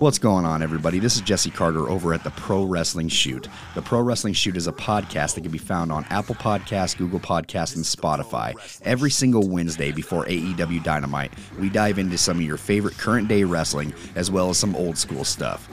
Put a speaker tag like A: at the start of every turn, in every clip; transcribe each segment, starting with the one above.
A: What's going on, everybody? This is Jesse Carter over at the Pro Wrestling Shoot. The Pro Wrestling Shoot is a podcast that can be found on Apple Podcasts, Google Podcasts, and Spotify. Every single Wednesday before AEW Dynamite, we dive into some of your favorite current day wrestling as well as some old school stuff.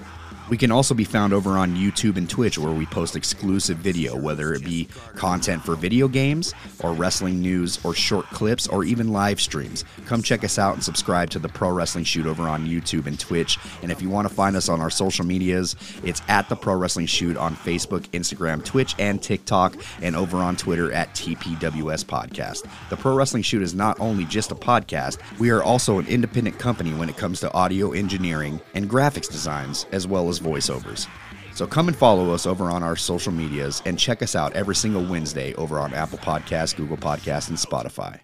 A: We can also be found over on YouTube and Twitch where we post exclusive video, whether it be content for video games or wrestling news or short clips or even live streams. Come check us out and subscribe to the Pro Wrestling Shoot over on YouTube and Twitch. And if you want to find us on our social medias, it's at the Pro Wrestling Shoot on Facebook, Instagram, Twitch, and TikTok, and over on Twitter at TPWS Podcast. The Pro Wrestling Shoot is not only just a podcast, we are also an independent company when it comes to audio engineering and graphics designs, as well as voiceovers. So come and follow us over on our social medias and check us out every single Wednesday over on Apple Podcasts, Google Podcasts, and Spotify.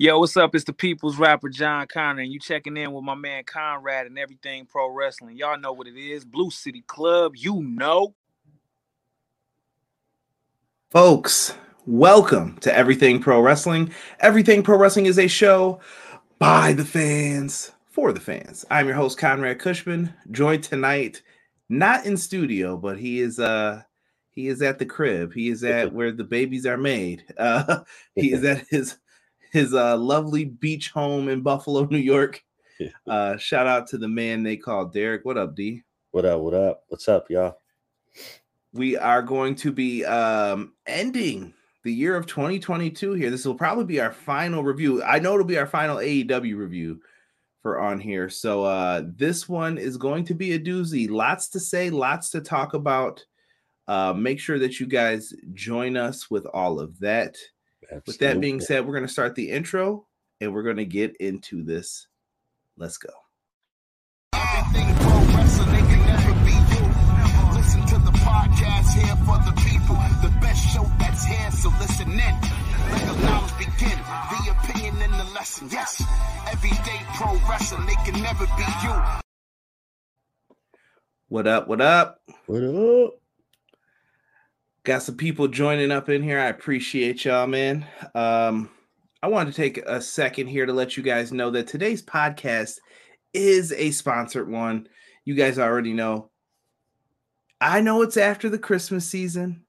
B: Yo, what's up? It's the people's rapper John Connor, and you checking in with my man Conrad and everything pro wrestling. Y'all know what it is. Blue City Club, you know.
C: Folks, welcome to Everything Pro Wrestling. Everything Pro Wrestling is a show by the fans for the fans. I'm your host Conrad Cushman, joined tonight not in studio, but he is uh he is at the crib. He is at where the babies are made. Uh he is at his his uh lovely beach home in Buffalo, New York. Uh shout out to the man they call Derek. What up, D?
D: What up? What up? What's up, y'all?
C: We are going to be um ending the year of 2022 here. This will probably be our final review. I know it'll be our final AEW review for on here. So uh this one is going to be a doozy. Lots to say, lots to talk about. Uh make sure that you guys join us with all of that. With that being said, we're going to start the intro and we're going to get into this. Let's go.
E: Everything pro wrestling, they can never be you. Listen to the podcast here for the people. The best show that's here, so listen in. Let the knowledge begin. The opinion and the lesson. Yes, everyday pro wrestling, they can never be you.
C: What up? What up?
D: What up?
C: Got some people joining up in here. I appreciate y'all, man. Um, I wanted to take a second here to let you guys know that today's podcast is a sponsored one. You guys already know. I know it's after the Christmas season.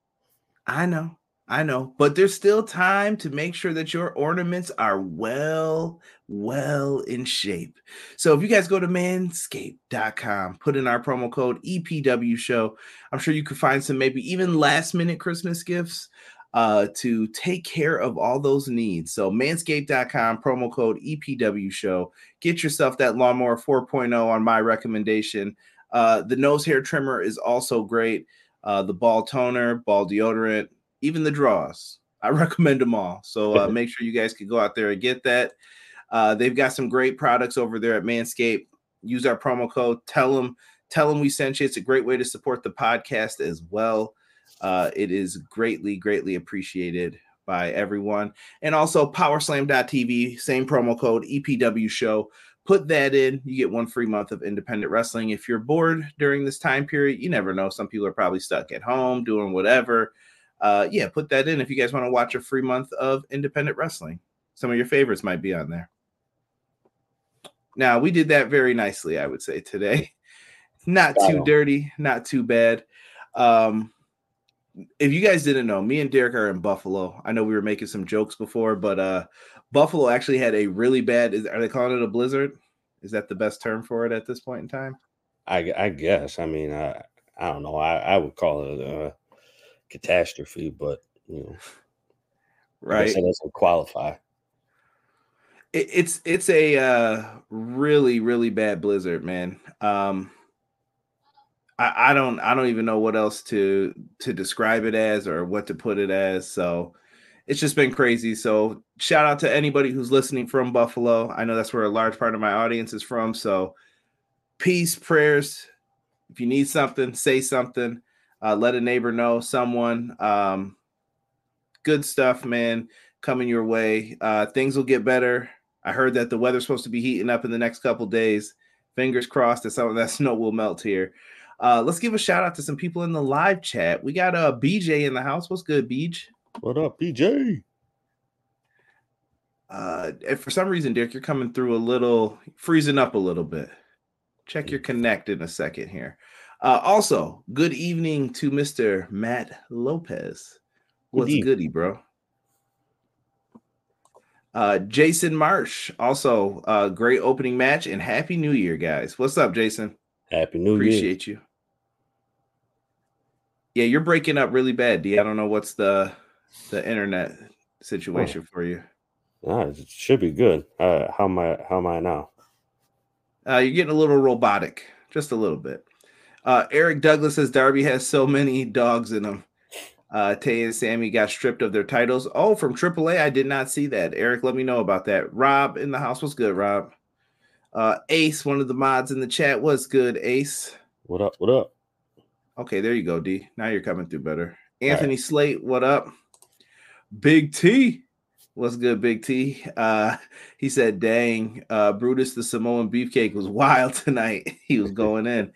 C: I know. I know, but there's still time to make sure that your ornaments are well, well in shape. So if you guys go to manscaped.com, put in our promo code EPW show, I'm sure you could find some maybe even last minute Christmas gifts uh, to take care of all those needs. So manscaped.com, promo code EPW show. Get yourself that lawnmower 4.0 on my recommendation. Uh, the nose hair trimmer is also great. Uh, the ball toner, ball deodorant, even the draws. I recommend them all. So uh, make sure you guys can go out there and get that. Uh, they've got some great products over there at Manscaped. Use our promo code. Tell them, tell them we sent you. It's a great way to support the podcast as well. Uh, it is greatly, greatly appreciated by everyone. And also powerslam.tv, same promo code EPW show. Put that in, you get one free month of independent wrestling. If you're bored during this time period, you never know. Some people are probably stuck at home doing whatever uh, yeah, put that in if you guys want to watch a free month of independent wrestling. Some of your favorites might be on there. Now, we did that very nicely, I would say, today. Not too dirty, not too bad. Um, if you guys didn't know, me and Derek are in Buffalo. I know we were making some jokes before, but uh, Buffalo actually had a really bad. Is, are they calling it a blizzard? Is that the best term for it at this point in time?
D: I, I guess. I mean, I I don't know. I, I would call it a catastrophe, but you know,
C: right?
D: It doesn't qualify.
C: It, it's it's a uh, really really bad blizzard, man. Um, I, I don't I don't even know what else to to describe it as or what to put it as. So it's just been crazy. So shout out to anybody who's listening from Buffalo. I know that's where a large part of my audience is from. So peace, prayers. If you need something, say something. Uh, let a neighbor know someone. Um, good stuff man coming your way. Uh, things will get better. I heard that the weather's supposed to be heating up in the next couple days. Fingers crossed that some of that snow will melt here. Uh, let's give a shout out to some people in the live chat. We got uh bj in the house. What's good bj
D: what up PJ?
C: uh if for some reason Derek, you're coming through a little freezing up a little bit Check your connect in a second here. Uh, also, good evening to Mr. Matt Lopez. What's
D: evening.
C: goody, bro? Uh, Jason Marsh, also uh, great opening match and happy new year, guys. What's up, Jason?
D: Happy New Year.
C: Appreciate you. Yeah, you're breaking up really bad, D. I don't know what's the the internet situation for you.
D: Ah, it should be good. Uh, how am I? How am I now?
C: Uh, you're getting a little robotic, just a little bit. Uh, Eric Douglas says Darby has so many dogs in him. Uh, Tay and Sammy got stripped of their titles. Oh, from AAA, I did not see that. Eric, let me know about that. Rob in the house was good. Rob, uh, Ace, one of the mods in the chat was good. Ace,
D: What up? What up?
C: okay, there you go. D, now you're coming through better. Anthony Slate, what up? Big T, what's good? Big T. Uh, he said, "Dang, uh, Brutus the Samoan Beefcake was wild tonight. he was going in."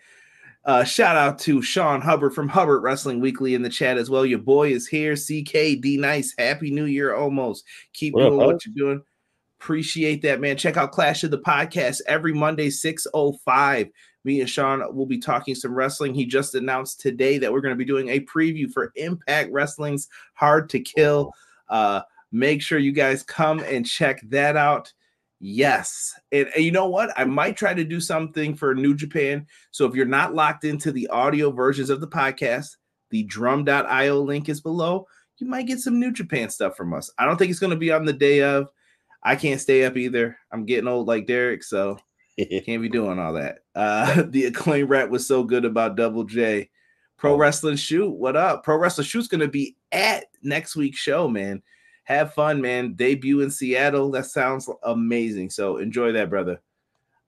C: Uh, shout out to Sean Hubbard from Hubbard Wrestling Weekly in the chat as well. Your boy is here. CKD Nice. Happy New Year almost. Keep
D: What
C: doing
D: bud?
C: what you're doing. Appreciate that, man. Check out Clash of the Podcast every Monday, 605. Me and Sean will be talking some wrestling. He just announced today that we're going to be doing a preview for Impact Wrestling's Hard to Kill. Uh, make sure you guys come and check that out. Yes. And, and you know what? I might try to do something for New Japan. So if you're not locked into the audio versions of the podcast, the drum.io link is below. You might get some New Japan stuff from us. I don't think it's going to be on the day of. I can't stay up either. I'm getting old like Derek, so can't be doing all that. Uh, the acclaim rap was so good about Double J. Pro
D: Oh.
C: Wrestling Shoot, what up? Pro Wrestling Shoot's going to be at next week's show, man. Have fun, man. Debut in Seattle. That sounds amazing. So enjoy that, brother.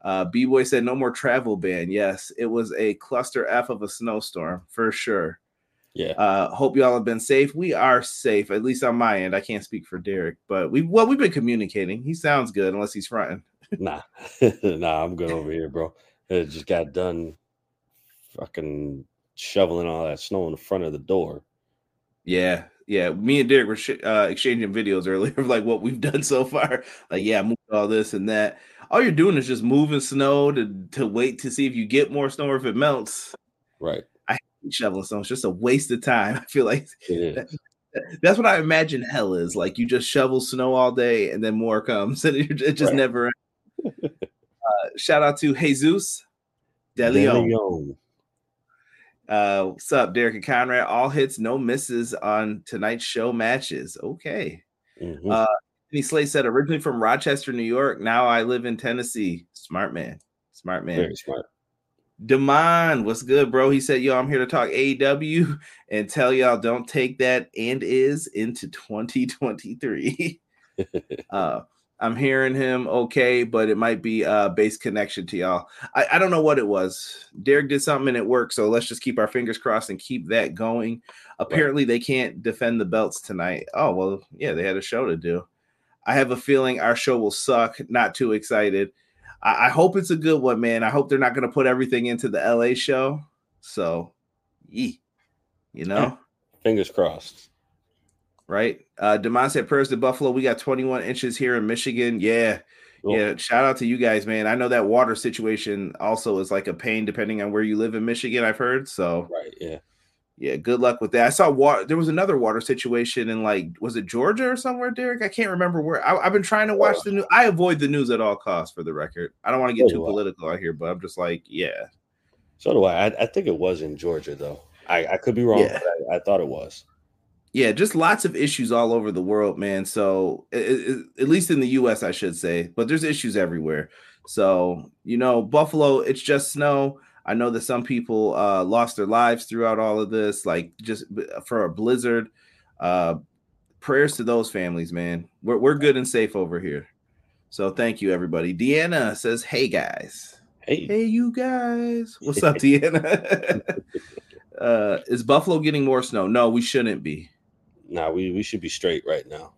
C: Uh, B Boy said no more travel ban. Yes, it was a cluster F of a snowstorm for sure.
D: yeah.
C: Uh, hope y'all have been safe. We are safe, at least on my end. I can't speak for Derek, but we well, we've been communicating. He sounds good, unless he's fronting.
D: Nah, nah, I'm good over here, bro. It just got done fucking shoveling all that snow in the front of the door.
C: Yeah, yeah. Me and Derek were sh- uh, exchanging videos earlier of like what we've done so far. Like, yeah, moved all this and that. All you're doing is just moving snow to to wait to see if you get more snow or if it melts.
D: Right.
C: I hate shoveling snow, it's just a waste of time. I feel like that's what I imagine hell is. Like you just shovel snow all day and then more comes, and it, it just
D: Right.
C: never. ends. uh, shout out to Jesus De
D: De
C: Leon.
D: Leon.
C: Uh, what's up, Derek and Conrad? All hits, no misses on tonight's show matches. Okay.
D: Mhm.
C: Uh, Anthony Slate said originally from Rochester, New York. Now I live in Tennessee. Smart man. Smart man.
D: Very smart.
C: Demond, what's good, bro? He said, Yo, I'm here to talk AEW and tell y'all don't take that and is into 2023. uh I'm hearing him okay, but it might be uh base connection to y'all. I, I don't know what it was. Derek did something and it worked, so let's just keep our fingers crossed and keep that going. Apparently, they can't defend the belts tonight. Oh well, yeah, they had a show to do. I have a feeling our show will suck. Not too excited. I, I hope it's a good one, man. I hope they're not going to put everything into the LA show. So, yee, you know,
D: Fingers crossed.
C: Right? Uh, said prayers to Buffalo. We got 21 inches here in Michigan. Yeah.
D: Cool.
C: Yeah. Shout out to you guys, man. I know that water situation also is like a pain depending on where you live in Michigan, I've heard. So,
D: Right. Yeah.
C: yeah, good luck with that. I saw water. There was another water situation in like, was it Georgia or somewhere, Derek? I can't remember where. I, have been trying to watch the news. I avoid the news at all costs, for the record. I don't want to get
D: So
C: too political out here, but I'm just like, yeah,
D: So do I. I, I think it was in Georgia though. I, I could be wrong,
C: Yeah.
D: but I, I thought it was.
C: Yeah, just lots of issues all over the world, man. So at least in the U.S., I should say, but there's issues everywhere. So you know, Buffalo, it's just snow. I know that some people uh, lost their lives throughout all of this, like just for a blizzard. Uh, prayers to those families, man. We're we're good and safe over here. So thank you, everybody. Deanna says, "Hey guys."
D: Hey,
C: Hey, you guys. What's up, Deanna? uh, is Buffalo getting more snow? No, we shouldn't be.
D: Nah, we, we should be straight right now.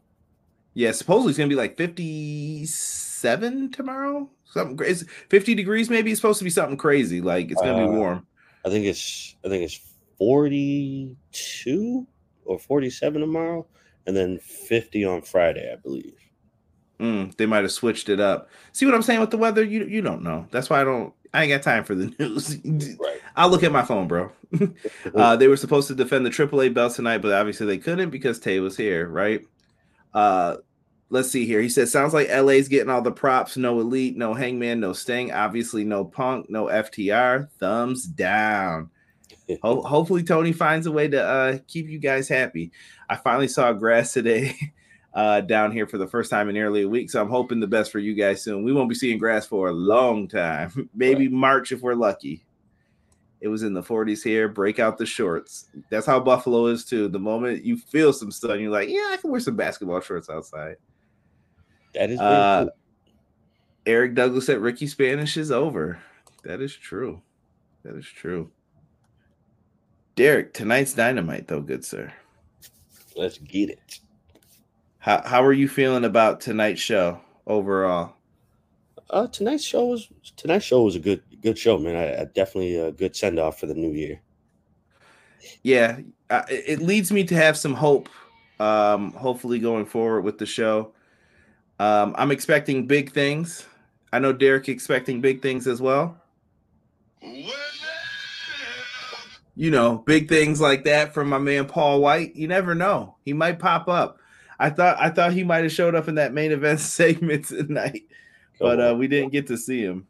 C: Yeah, supposedly it's gonna be like 57 tomorrow. Something crazy. 50 degrees, maybe it's supposed to be something crazy. Like it's gonna be
D: Uh,
C: warm.
D: I think it's I think it's 42 or 47 tomorrow, and then 50 on Friday, I believe.
C: Mm, they might have switched it up. See what I'm saying with the weather? You you don't know. That's why I don't. I ain't got time for the news.
D: Right.
C: I'll look at my phone, bro. uh, they were supposed to defend the AAA belt tonight, but obviously they couldn't because Tay was here, right? Uh, let's see here. He said, "Sounds like LA's getting all the props. No elite, no Hangman, no Sting. Obviously, no Punk, no FTR. Thumbs down." Ho- hopefully, Tony finds a way to uh, keep you guys happy. I finally saw grass today uh, down here for the first time in nearly a week, so I'm hoping the best for you guys soon. We won't be seeing grass for a long time, maybe March if we're lucky. It was in the 40s here. Break out the shorts. That's how Buffalo is too. The moment you feel some sun, you're like, yeah, I can wear some basketball shorts outside.
D: That is
C: Uh,
D: true.
C: Eric Douglas said Ricky Spanish is over. That is true. That is true. Derek, tonight's dynamite, though, good sir.
D: Let's get it.
C: How how are you feeling about tonight's show overall?
D: Uh, tonight's show was tonight's show was a good good show, man. I, I definitely a good send off for the new year.
C: Yeah, uh, it it leads me to have some hope. Um, hopefully going forward with the show. Um, I'm expecting big things. I know Derek expecting big things as well. you know, big things like that from my man Paul Wight. You never know; he might pop up. I thought I thought he might have showed up in that main event segment tonight, but uh, we didn't get to see him.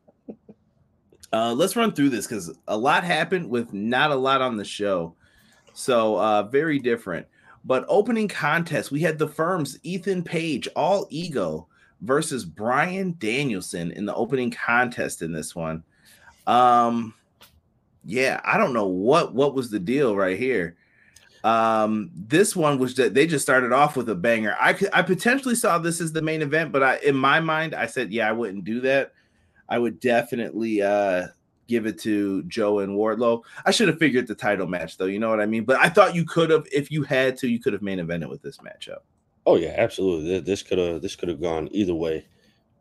C: Uh, let's run through this because a lot happened with not a lot on the show, so uh, very different. But opening contest, we had the firms Ethan Page, all ego, versus Bryan Danielson in the opening contest in this one. Um, yeah, I don't know what what was the deal right here. Um, this one was that they just started off with a banger. I I potentially saw this as the main event, but I in my mind I said, yeah, I wouldn't do that. I would definitely uh give it to Joe and Wardlow. I should have figured the title match though, you know what I mean? But I thought you could have, if you had to, you could have main evented with this matchup.
D: Oh yeah, absolutely. This could have this could have gone either way,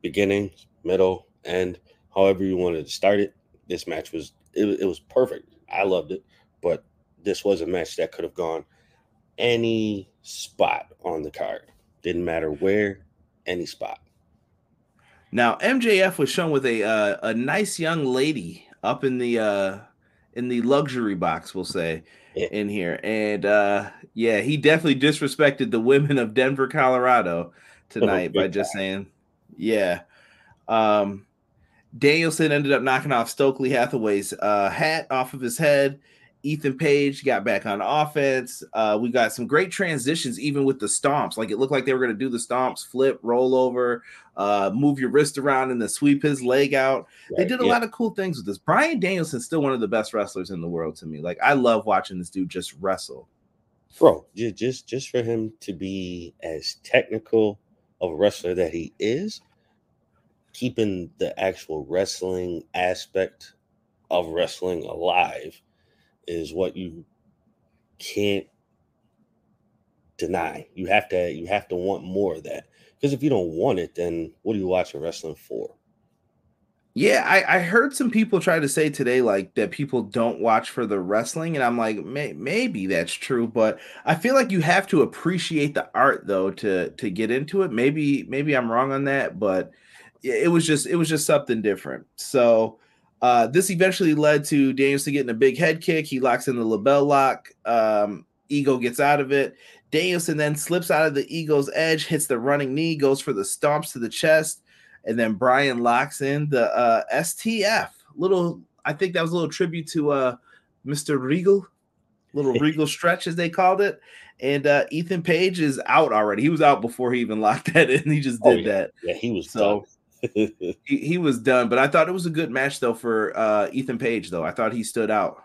D: beginning, middle, end, however you wanted to start it. This match was it, it was perfect. I loved it, but this was a match that could have gone any spot on the card. Didn't matter where, any spot.
C: Now MJF was shown with a uh, a nice young lady up in the uh in the luxury box, we'll say,
D: Yeah.
C: in here. And uh yeah, he definitely disrespected the women of Denver, Colorado tonight by just saying, yeah. Um Danielson ended up knocking off Stokely Hathaway's uh hat off of his head. Ethan Page got back on offense. Uh, we got some great transitions, even with the stomps. Like it looked like they were going to do the stomps, flip, roll over, uh, move your wrist around, and then sweep his leg out. They did a
D: yeah.
C: lot of cool things with this. Bryan Danielson's still one of the best wrestlers in the world to me. Like I love watching this dude just wrestle.
D: bro just just for him to be as technical of a wrestler that he is keeping the actual wrestling aspect of wrestling alive is what you can't deny you have to you have to want more of that because if you don't want it then what are you watching wrestling for
C: Yeah, I, I heard some people try to say today like that people don't watch for the wrestling, and I'm like, may, maybe that's true, but I feel like you have to appreciate the art though to to get into it. Maybe maybe I'm wrong on that, but it was just it was just something different. So uh, this eventually led to Danielson getting a big head kick. He locks in the LeBell Lock. Um, Ego gets out of it. Danielson then slips out of the Ego's edge, hits the running knee, goes for the stomps to the chest and then Bryan locks in the uh, STF. Little, I think that was a little tribute to uh, Mr. Regal, little Regal stretch as they called it. And uh, Ethan Page is out already. He was out before he even locked that in. He just
D: Oh,
C: did
D: yeah.
C: that.
D: yeah he was
C: So-
D: done.
C: He, he was done. But I thought it was a good match though for uh, Ethan Page though. I thought he stood out.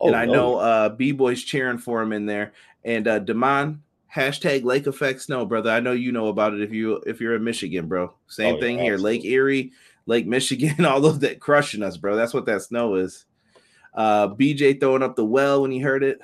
D: oh,
C: and I
D: no.
C: know uh, B Boy's cheering for him in there. And uh, Demond hashtag Lake Effect Snow, brother. I know you know about it if you if you're in Michigan, bro. Same
D: Oh, yeah,
C: thing here. Lake. Erie, Lake Michigan, all of that crushing us, bro. That's what that snow is. Uh, BJ throwing up the well when he heard it.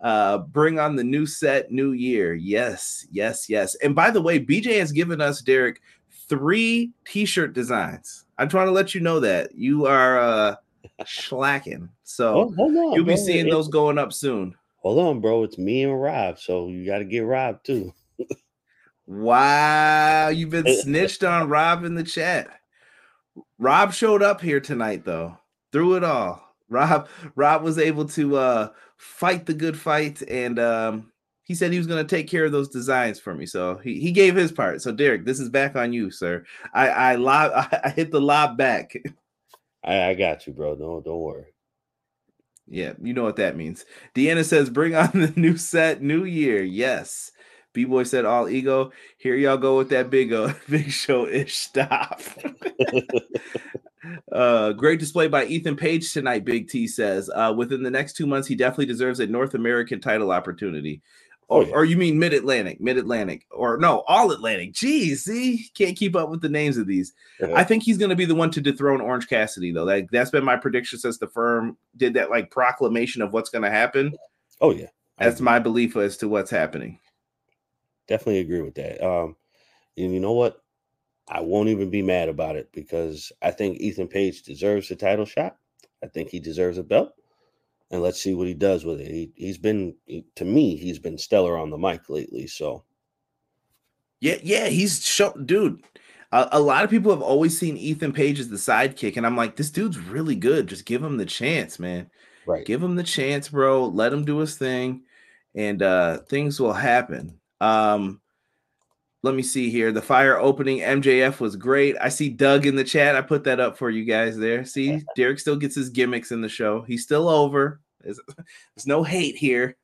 C: Uh, bring on the new set, new year. Yes, yes, yes. And by the way, BJ has given us Derek three t-shirt designs. I'm trying to let you know that you are uh slacking. So
D: Oh, on,
C: You'll be
D: bro.
C: seeing those going up soon.
D: Hold on, bro. It's me and Rob, so you got to get Rob too.
C: Wow, you've been snitched on Rob in the chat. Rob showed up here tonight though. Through it all. Rob Rob was able to uh fight the good fight and um he said he was going to take care of those designs for me. So he, he gave his part. So Derek, this is back on you, sir. I I lob I hit the lob back.
D: I, I got you, bro. Don't don't worry.
C: Yeah, you know what that means. Deanna says, "Bring on the new set, new year." Yes. B boy said, "All ego." Here y'all go with that big uh, big show ish stop. uh, great display by Ethan Page tonight. Big T says, uh, "Within the next two months, he definitely deserves a North American title opportunity."
D: Oh,
C: Or,
D: yeah.
C: or you mean Mid Atlantic? Mid Atlantic, or no, All Atlantic? Geez, see, can't keep up with the names of these. I think he's going to be the one to dethrone Orange Cassidy, though. Like that's been my prediction since the firm did that like proclamation of what's going to happen.
D: oh yeah. I
C: That's
D: agree.
C: my belief as to what's happening.
D: definitely agree with that. Um, and you know what? I won't even be mad about it because I think Ethan Page deserves the title shot. I think he deserves a belt, and let's see what he does with it. He he's been he- to me he's been stellar on the mic lately. So
C: Yeah, yeah, he's show, dude. A, a lot of people have always seen Ethan Page as the sidekick, and I'm like, this dude's really good. Just give him the chance, man.
D: right,
C: Give him the chance, bro. Let him do his thing, and uh things will happen. Um, let me see here. The fire opening MJF was great. I see Doug in the chat. I put that up for you guys there. See, Derek still gets his gimmicks in the show. He's still over. There's, there's no hate here.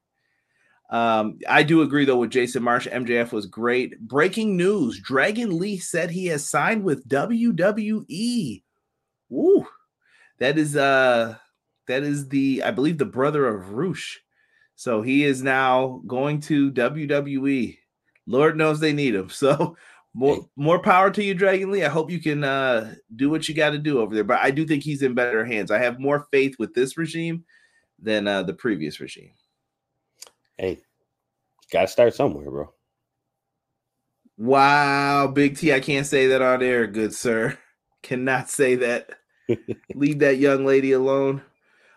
C: Um, I do agree though with Jason Marsh. MJF was great. Breaking news: Dragon Lee said he has signed with WWE. Woo! That is uh that is the I believe the brother of Rush. So he is now going to WWE. Lord knows they need him. So more more power to you, Dragon Lee. I hope you can uh do what you got to do over there. But I do think he's in better hands. I have more faith with this regime than uh the previous regime.
D: hey, got to start somewhere, bro.
C: Wow, Big T, I can't say that on air, good sir. Cannot say that. Leave that young lady alone.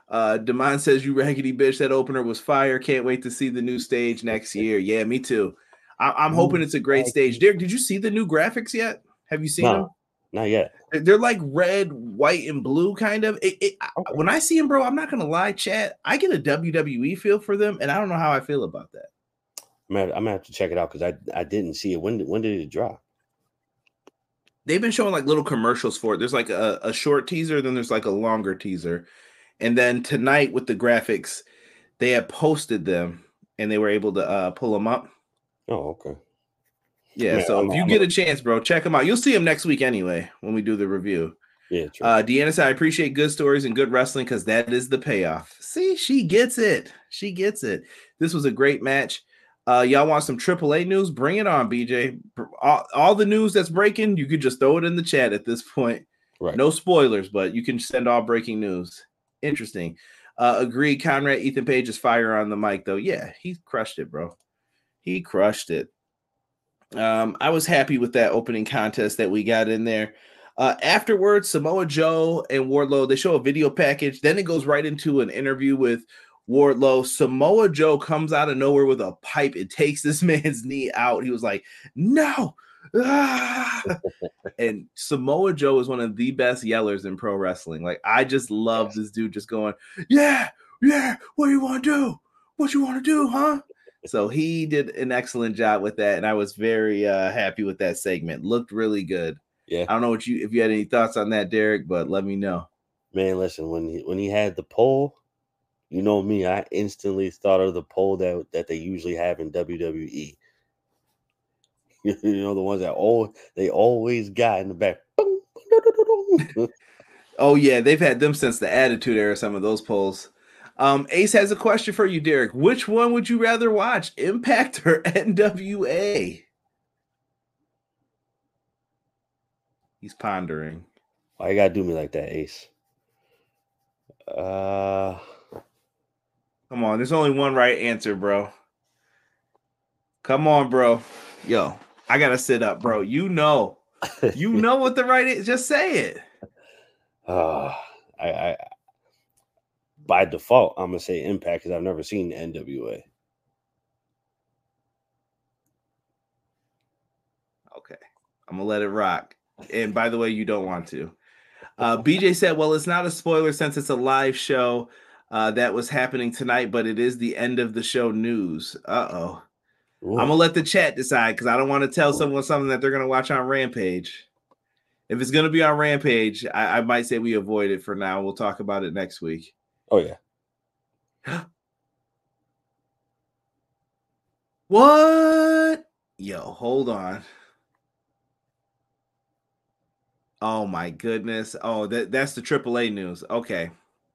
C: Uh Demond says you raggedy bitch. That opener was fire. Can't wait to see the new stage next year. Yeah, me too. I- I'm hoping it's a great stage. Derek, did you see the new graphics yet? Have you seen
D: No.
C: them?
D: Not yet.
C: They're- like red, white, and blue, kind of. It, it,
D: Okay.
C: when I see them, bro, I'm not gonna lie, chat. I get a WWE feel for them, and I don't know how I feel about that.
D: I'm gonna, I'm gonna have to check it out because I I didn't see it. When did when did it drop?
C: they've been showing like little commercials for it. There's like a, a short teaser, then there's like a longer teaser. And then tonight with the graphics, they had posted them and they were able to uh, pull them up.
D: Oh, okay.
C: Yeah,
D: Yeah,
C: so
D: I'm-
C: if you
D: I'm-
C: get a chance, bro, check them out. You'll see them next week anyway when we do the review.
D: Yeah, true.
C: Uh, Deanna said, I appreciate good stories and good wrestling because that is the payoff. See, she gets it. She gets it. This was a great match. Uh, y'all want some AAA news? Bring it on, BJ. All, all the news that's breaking, you could just throw it in the chat at this point.
D: right.
C: No spoilers, but you can send all breaking news. Interesting. Uh, agreed. Conrad Ethan Page is fire on the mic, though. Yeah, he crushed it, bro. He crushed it. Um, I was happy with that opening contest that we got in there. Uh, afterwards, Samoa Joe and Wardlow they show a video package. Then it goes right into an interview with Wardlow. Samoa Joe comes out of nowhere with a pipe. It takes this man's knee out. He was like, "No!" Ah! and Samoa Joe is one of the best yellers in pro wrestling. Like I just love this dude just going, "Yeah, yeah. What do you want to do? What you want to do, huh?" So he did an excellent job with that, and I was very uh, happy with that segment. Looked really good.
D: Yeah.
C: I don't know what you if you had any thoughts on that, Derek, but let me know.
D: Man, listen, when he when he had the poll, you know me, I instantly thought of the poll that that they usually have in WWE. you know, the ones that all they always got in the back.
C: Oh yeah, they've had them since the Attitude Era. Some of those polls. Um, Ace has a question for you, Derek. Which one would you rather watch, Impact or NWA? He's pondering.
D: Why you gotta do me like that, Ace? Uh
C: Come on, there's only one right answer, bro. Come on, bro. Yo, I gotta sit up, bro. You know, you know what the right is. Just say it.
D: uh, I, I by default I'm gonna say Impact because I've never seen NWA.
C: Okay, I'm gonna let it rock. And by the way, you don't want to. Uh, BJ said, "Well, it's not a spoiler since it's a live show uh, that was happening tonight, but it is the end of the show news." Uh oh. I'm gonna let the chat decide because I don't want to tell someone something that they're gonna watch on Rampage. If it's gonna be on Rampage, I, I might say we avoid it for now. We'll talk about it next week.
D: Oh yeah.
C: What? Yo, hold on. Oh my goodness. Oh, that, that's the AAA news. Okay.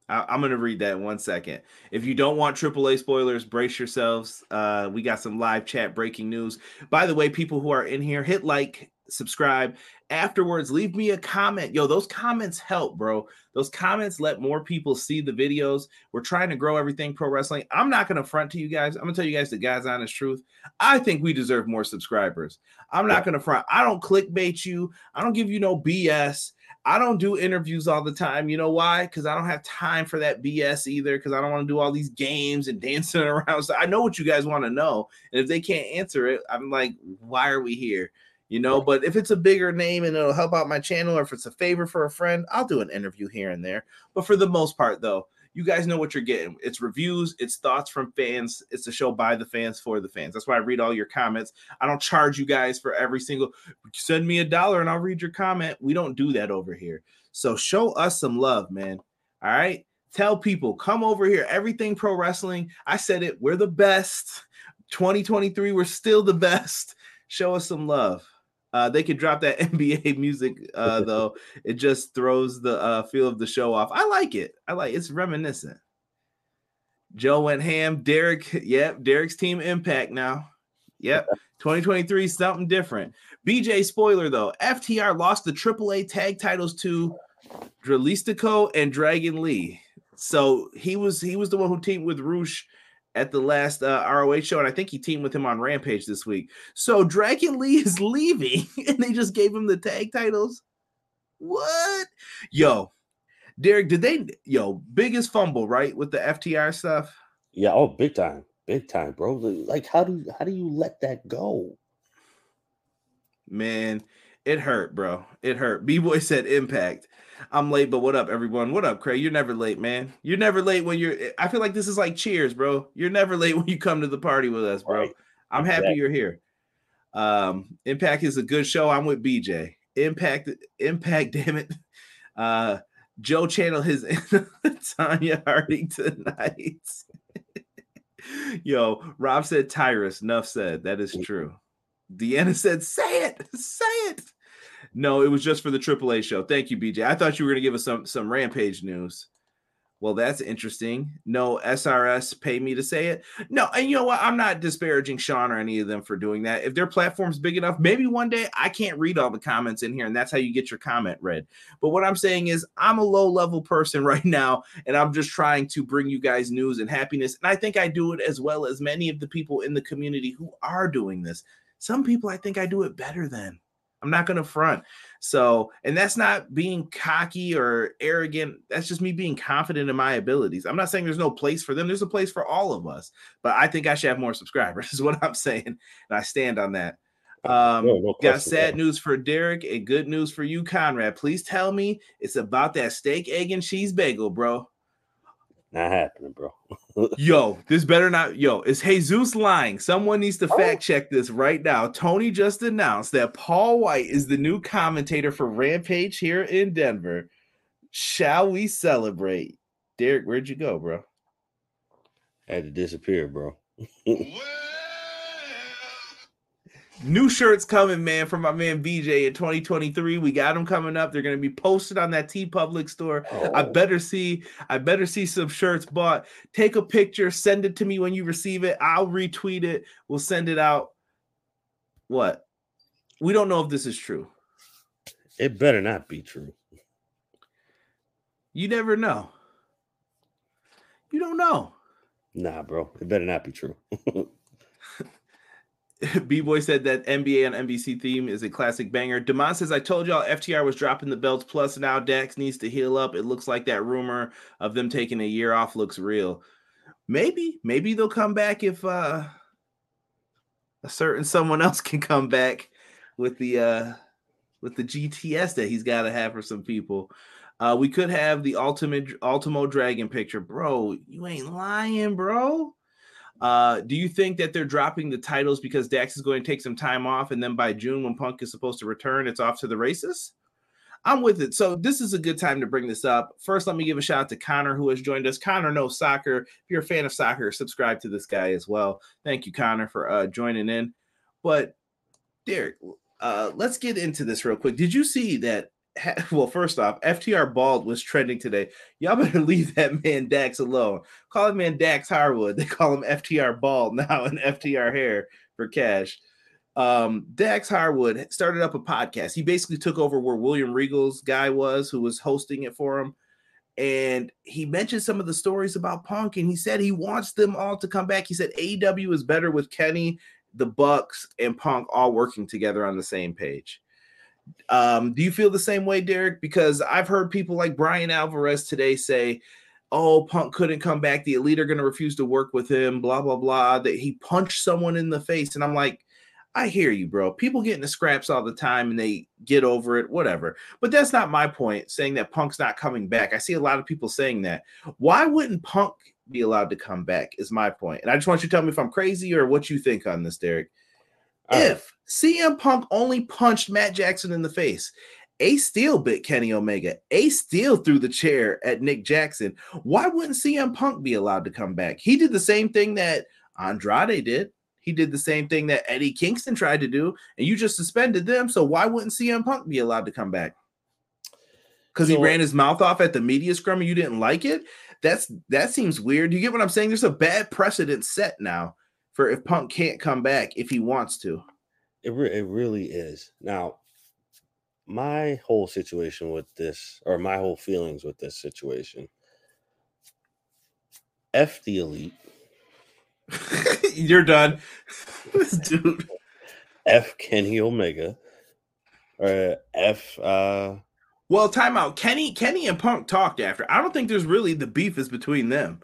C: I, am gonna read that in one second. If you don't want AAA spoilers, brace yourselves. Uh, we got some live chat breaking news. By the way, people who are in here, hit like, subscribe. Afterwards, leave me a comment. Yo, those comments help, bro. Those comments let more people see the videos. We're trying to grow everything pro wrestling. I'm not gonna front to you guys. I'm gonna tell you guys the guy's honest truth. I think we deserve more subscribers. I'm not gonna front. I don't clickbait you. I don't give you no BS. I don't do interviews all the time. You know why? Because I don't have time for that BS either. Because I don't want to do all these games and dancing around. So I know what you guys want to know. And if they can't answer it, I'm like, why are we here? You know, but if it's a bigger name and it'll help out my channel, or if it's a favor for a friend, I'll do an interview here and there. But for the most part, though, you guys know what you're getting. It's reviews, it's thoughts from fans. It's a show by the fans for the fans. That's why I read all your comments. I don't charge you guys for every single send me a dollar and I'll read your comment. We don't do that over here. So show us some love, man. All right. Tell people, come over here. Everything pro wrestling. I said it. We're the best. 2023, we're still the best. Show us some love. Uh, they could drop that NBA music uh, though. it just throws the uh, feel of the show off. I like it. I like it's reminiscent. Joe went ham. Derek, yep, Derek's team impact now. Yep, 2023 something different. BJ spoiler though, FTR lost the AAA tag titles to Dralistico and Dragon Lee. So he was he was the one who teamed with Rush at the last uh, ROH show, and I think he teamed with him on Rampage this week. So Dragon Lee is leaving, and they just gave him the tag titles. What? Yo, Derek, did they? Yo, biggest fumble, right, with the FTR stuff?
D: Yeah. Oh, big time, big time, bro. Like, how do how do you let that go?
C: Man, it hurt, bro. It hurt. B boy said impact. I'm late, but what up, everyone? What up, Craig? You're never late, man. You're never late when you're. I feel like this is like cheers, bro. You're never late when you come to the party with us, bro. Right. I'm happy exactly. you're here. Um, Impact is a good show. I'm with BJ. Impact, Impact, damn it. Uh, Joe channel his Tonya Harding tonight. Yo, Rob said Tyrus. Enough said. That is true. Deanna said, say it, say it. No, it was just for the AAA show. Thank you, BJ. I thought you were going to give us some some Rampage news. Well, that's interesting. No SRS pay me to say it. No, and you know what? I'm not disparaging Sean or any of them for doing that. If their platform's big enough, maybe one day I can't read all the comments in here, and that's how you get your comment read. But what I'm saying is, I'm a low level person right now, and I'm just trying to bring you guys news and happiness. And I think I do it as well as many of the people in the community who are doing this. Some people I think I do it better than. I'm not going to front. So, and that's not being cocky or arrogant. That's just me being confident in my abilities. I'm not saying there's no place for them. There's a place for all of us. But I think I should have more subscribers, is what I'm saying. And I stand on that. Um, no, no got sad news for Derek and good news for you, Conrad. Please tell me it's about that steak, egg, and cheese bagel, bro.
D: Not happening, bro.
C: yo, this better not. Yo, is Jesus lying? Someone needs to oh. fact check this right now. Tony just announced that Paul Wight is the new commentator for Rampage here in Denver. Shall we celebrate? Derek, where'd you go, bro?
D: I had to disappear, bro.
C: New shirts coming, man, from my man BJ in 2023. We got them coming up. They're gonna be posted on that TeePublic store. Oh. I better see, I better see some shirts bought. Take a picture, send it to me when you receive it. I'll retweet it. We'll send it out. What? We don't know if this is true.
D: It better not be true.
C: You never know. You don't know.
D: Nah, bro. It better not be true.
C: B Boy said that NBA on NBC theme is a classic banger. Demond says, I told y'all FTR was dropping the belts. Plus, now Dax needs to heal up. It looks like that rumor of them taking a year off looks real. Maybe, maybe they'll come back if uh a certain someone else can come back with the uh with the GTS that he's got to have for some people. Uh, we could have the ultimate Ultimo Dragon picture, bro. You ain't lying, bro. Uh, do you think that they're dropping the titles because Dax is going to take some time off, and then by June, when Punk is supposed to return, it's off to the races? I'm with it. So this is a good time to bring this up. First, let me give a shout out to Connor who has joined us. Connor knows soccer. If you're a fan of soccer, subscribe to this guy as well. Thank you, Connor, for uh, joining in. But Derek, uh, let's get into this real quick. Did you see that? Well, first off, FTR Bald was trending today. Y'all better leave that man Dax alone. Call him man Dax Harwood. They call him FTR Bald now and FTR Hair for cash. Um, Dax Harwood started up a podcast. He basically took over where William Regal's guy was, who was hosting it for him. And he mentioned some of the stories about Punk, and he said he wants them all to come back. He said AEW is better with Kenny the Bucks and Punk all working together on the same page. Um, do you feel the same way, Derek? Because I've heard people like Bryan Alvarez today say, "Oh, Punk couldn't come back. The Elite are going to refuse to work with him." Blah blah blah. That he punched someone in the face, and I'm like, I hear you, bro. People get into scraps all the time and they get over it, whatever. But that's not my point. Saying that Punk's not coming back. I see a lot of people saying that. Why wouldn't Punk be allowed to come back is my point. And I just want you to tell me if I'm crazy or what you think on this, Derek. If CM Punk only punched Matt Jackson in the face, Ace Steel bit Kenny Omega, Ace Steel threw the chair at Nick Jackson, why wouldn't CM Punk be allowed to come back? He did the same thing that Andrade did. He did the same thing that Eddie Kingston tried to do, and you just suspended them. So why wouldn't CM Punk be allowed to come back? Because so, he ran his mouth off at the media scrum and you didn't like it? that's that seems weird. You get what I'm saying? There's a bad precedent set now for if Punk can't come back if he wants to.
D: It re- it really is. Now, my whole situation with this, or my whole feelings with this situation, F the elite.
C: You're done, this dude.
D: F Kenny Omega, or F uh
C: well, timeout. Kenny, Kenny and Punk talked after. I don't think there's really the beef is between them.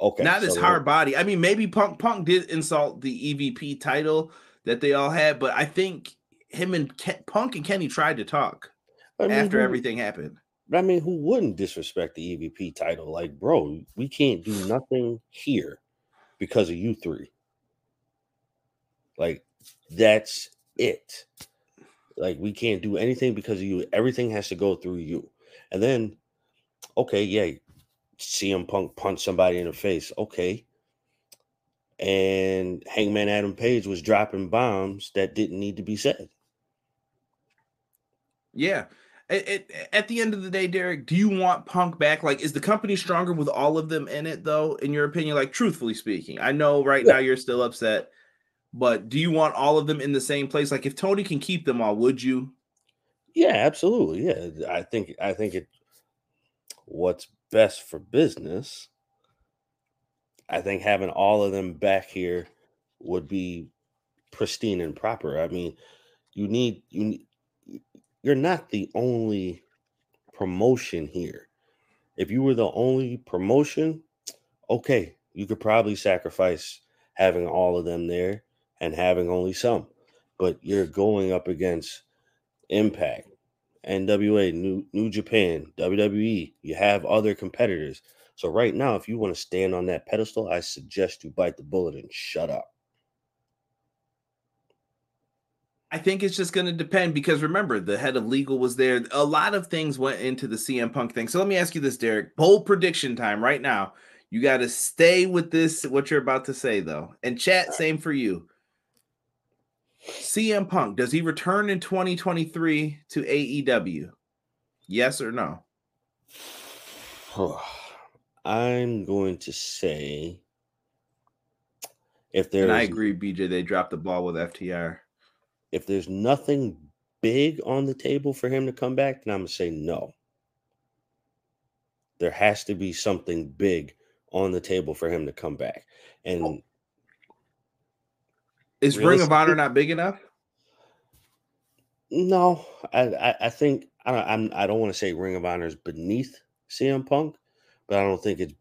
D: Okay.
C: Not so hard body. I mean, maybe Punk Punk did insult the EVP title that they all had, but I think him and Ken, Punk and Kenny tried to talk I mean, after who, everything happened.
D: I mean, who wouldn't disrespect the EVP title? Like, bro, we can't do nothing here because of you three. Like, that's it. Like we can't do anything because of you. Everything has to go through you. And then, okay, yeah, CM Punk punch somebody in the face. Okay. And Hangman Adam Page was dropping bombs that didn't need to be said.
C: Yeah. It, it, at the end of the day, Derek, do you want Punk back? Like, is the company stronger with all of them in it, though? In your opinion, like, truthfully speaking, I know right yeah. now you're still upset but do you want all of them in the same place? Like if Tony can keep them all, would you?
D: Yeah, absolutely. Yeah, I think I think it. What's best for business? I think having all of them back here would be pristine and proper. I mean, you need you. You're not the only promotion here. If you were the only promotion, okay, you could probably sacrifice having all of them there and having only some. But you're going up against Impact, NWA, New New Japan, WWE. You have other competitors. So right now, if you want to stand on that pedestal, I suggest you bite the bullet and shut up.
C: I think it's just going to depend because remember, the head of legal was there. A lot of things went into the CM Punk thing. So let me ask you this, Derek. Bold prediction time right now. You got to stay with this, what you're about to say, though. And chat, same for you. CM Punk, does he return in 2023 to AEW? Yes or no?
D: I'm going to say if there's
C: and I agree, BJ, they dropped the ball with FTR.
D: If there's nothing big on the table for him to come back, then I'm gonna say no. There has to be something big on the table for him to come back. And oh.
C: Is Ring of Honor not big enough?
D: No, I, I, I think I don't I'm, I don't want to say Ring of Honor is beneath CM Punk, but I don't think it's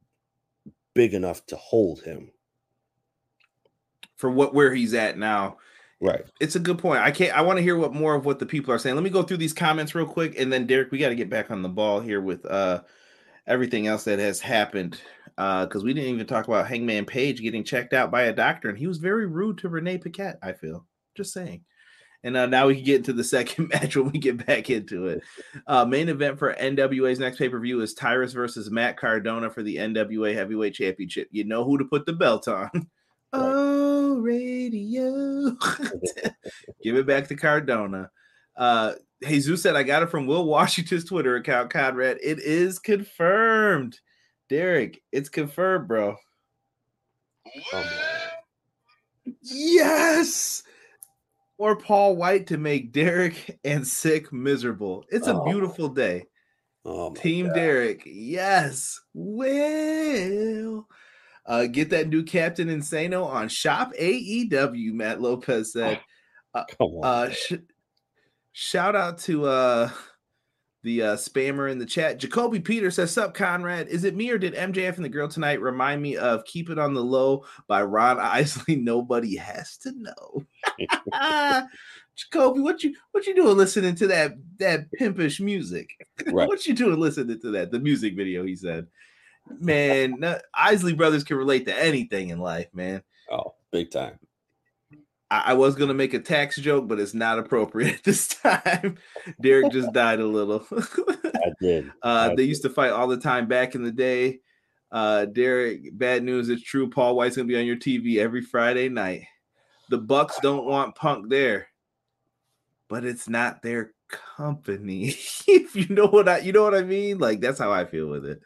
D: big enough to hold him
C: for what where he's at now.
D: Right.
C: It's a good point. I can't. I want to hear what more of what the people are saying. Let me go through these comments real quick, and then Derek, we got to get back on the ball here with uh everything else that has happened. Uh, because we didn't even talk about Hangman Page getting checked out by a doctor, and he was very rude to Renee Paquette. I feel just saying. And uh, now we can get into the second match when we get back into it. Uh, main event for NWA's next pay per view is Tyrus versus Matt Cardona for the NWA Heavyweight Championship. You know who to put the belt on. Oh, radio. Give it back to Cardona. Uh, Jesus said, I got it from Will Washington's Twitter account, Conrad. It is confirmed. Derek, it's confirmed, bro.
D: On.
C: Yes. Or Paul Wight to make Derek and Sick miserable. It's a
D: Oh.
C: beautiful day.
D: Oh
C: Team
D: God.
C: Derek. Yes. Will. Uh, get that new Captain Insano on Shop AEW, Matt Lopez said.
D: Come on.
C: Uh, sh- shout out to uh, the uh, spammer in the chat. Jacoby Peter says, Sup, Conrad? Is it me or did MJF and the girl tonight remind me of Keep It on the Low by Ron Isley? Nobody has to know. Jacoby, what you what you doing listening to that that pimpish music?
D: Right.
C: what you doing listening to that? The music video, he said. Man, no, Isley brothers can relate to anything in life, man.
D: oh, big time.
C: I, I was gonna make a tax joke, but it's not appropriate this time. Derek just died a little.
D: I did.
C: uh,
D: I
C: they used to fight all the time back in the day. Uh, Derek, bad news. It's true. Paul Wight's gonna be on your TV every Friday night. The Bucks don't want Punk there, but it's not their company. if you know what I, you know what I mean. Like that's how I feel with it.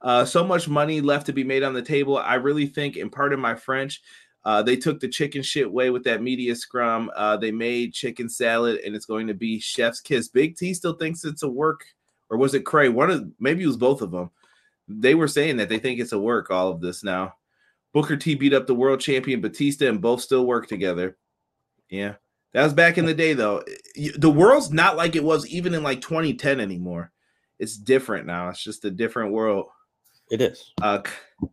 C: Uh, so much money left to be made on the table. I really think, in part of my French, uh, they took the chicken shit way with that media scrum. Uh, they made chicken salad, and it's going to be chef's kiss. Big T still thinks it's a work, or was it Cray? One of maybe it was both of them. They were saying that they think it's a work. All of this now. Booker T beat up the world champion Batista, and both still work together. Yeah, that was back in the day, though. The world's not like it was even in like 2010 anymore. It's different now. It's just a different world.
D: It is.
C: Uh,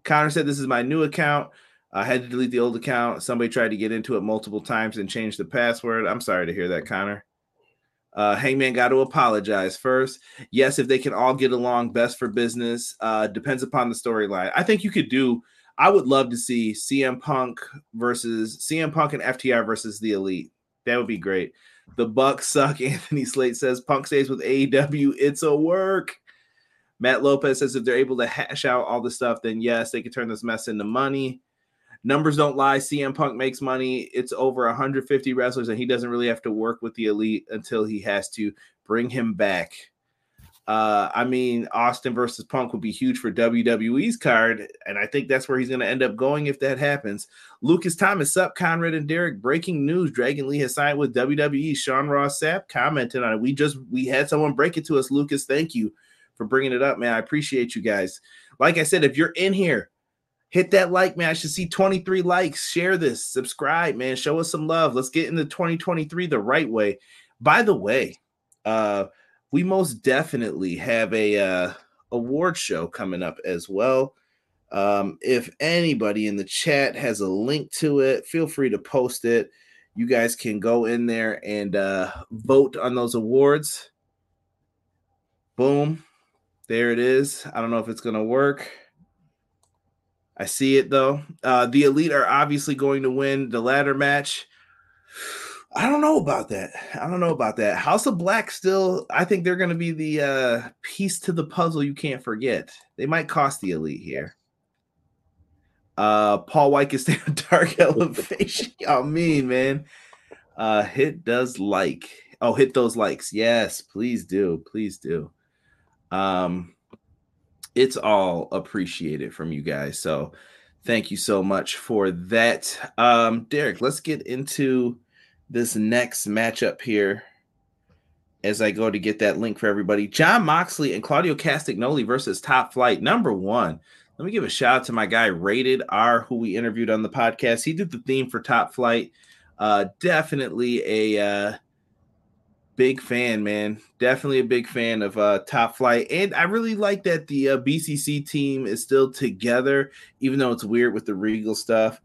C: Connor said, This is my new account. I had to delete the old account. Somebody tried to get into it multiple times and change the password. I'm sorry to hear that, Connor. Uh, Hangman got to apologize first. Yes, if they can all get along, best for business. Uh, depends upon the storyline. I think you could do. I would love to see CM Punk versus CM Punk and FTR versus the Elite. That would be great. The Bucks suck. Anthony Slate says Punk stays with AEW. It's a work. Matt Lopez says if they're able to hash out all the stuff, then yes, they could turn this mess into money. Numbers don't lie. CM Punk makes money. It's over 150 wrestlers, and he doesn't really have to work with the elite until he has to bring him back. Uh, I mean, Austin versus Punk would be huge for WWE's card, and I think that's where he's going to end up going if that happens. Lucas Thomas, up, Conrad and Derek. Breaking news: Dragon Lee has signed with WWE. Sean Ross Sapp commented on it. We just we had someone break it to us. Lucas, thank you for bringing it up, man. I appreciate you guys. Like I said, if you're in here, hit that like, man. I should see 23 likes. Share this, subscribe, man. Show us some love. Let's get into 2023 the right way. By the way, uh, we most definitely have a uh, award show coming up as well. Um, if anybody in the chat has a link to it, feel free to post it. You guys can go in there and uh, vote on those awards. Boom. There it is. I don't know if it's going to work. I see it though. Uh, the Elite are obviously going to win the ladder match. I don't know about that. I don't know about that. House of Black still, I think they're going to be the uh, piece to the puzzle you can't forget. They might cost the Elite here. Uh, Paul Wight stay on dark elevation. Y'all mean, man. Uh, hit does like. Oh, hit those likes. Yes, please do. Please do. Um, it's all appreciated from you guys. So thank you so much for that. Um, Derek, let's get into this next matchup here as I go to get that link for everybody. Jon Moxley and Claudio Castagnoli versus Top Flight number one. Let me give a shout out to my guy Rated R, who we interviewed on the podcast. He did the theme for Top Flight. Uh, definitely a uh, big fan, man. Definitely a big fan of uh, Top Flight, and I really like that the uh, BCC team is still together, even though it's weird with the Regal stuff.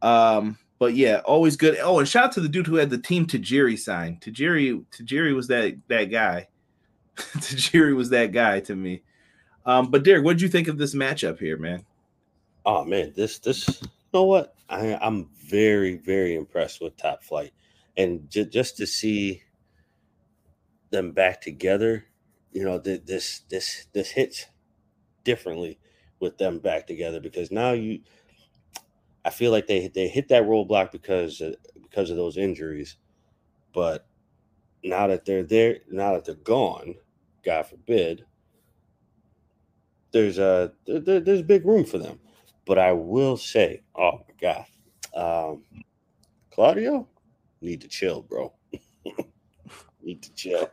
C: Um, but yeah, always good. Oh, and shout out to the dude who had the team Tajiri sign. Tajiri, Tajiri was that that guy. Tajiri was that guy to me. Um, but Derek, what did you think of this matchup here, man?
D: Oh man, this this you know what? I I'm very very impressed with Top Flight, and just to see them back together, you know, th- this this this hits differently with them back together because now you, I feel like they they hit that roadblock because of, because of those injuries, but now that they're there, now that they're gone, God forbid, there's a there, there's big room for them. But I will say, oh my god, um, Claudio, need to chill, bro. Need to chill,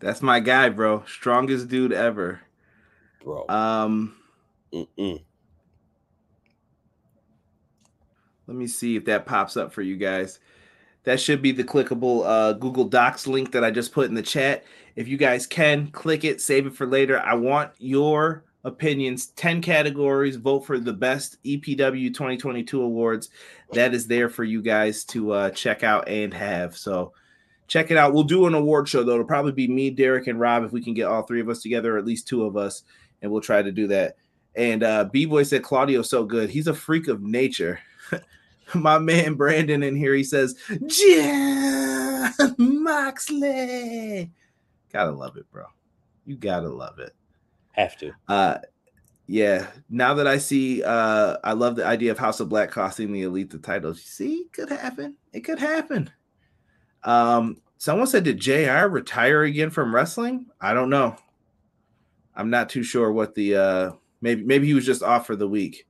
C: That's my guy, bro. Strongest dude ever.
D: bro.
C: Um,
D: Mm-mm.
C: let me see if that pops up for you guys. That should be the clickable uh, Google Docs link that I just put in the chat. If you guys can click it, save it for later. I want your opinions 10 categories vote for the best epw 2022 awards that is there for you guys to uh, check out and have so check it out. We'll do an award show though. It'll probably be me derek and rob if we can get all three of us together or at least two of us and we'll try to do that. And uh b-boy said claudio's so good. He's a freak of nature. My man brandon in here he says Jon moxley. Gotta love it bro. You gotta love it.
D: Have to.
C: uh yeah, now that I see uh I love the idea of House of Black costing the elite the titles. You See, could happen. It could happen. Um someone said did JR retire again from wrestling? I don't know. I'm not too sure what the uh maybe maybe he was just off for the week.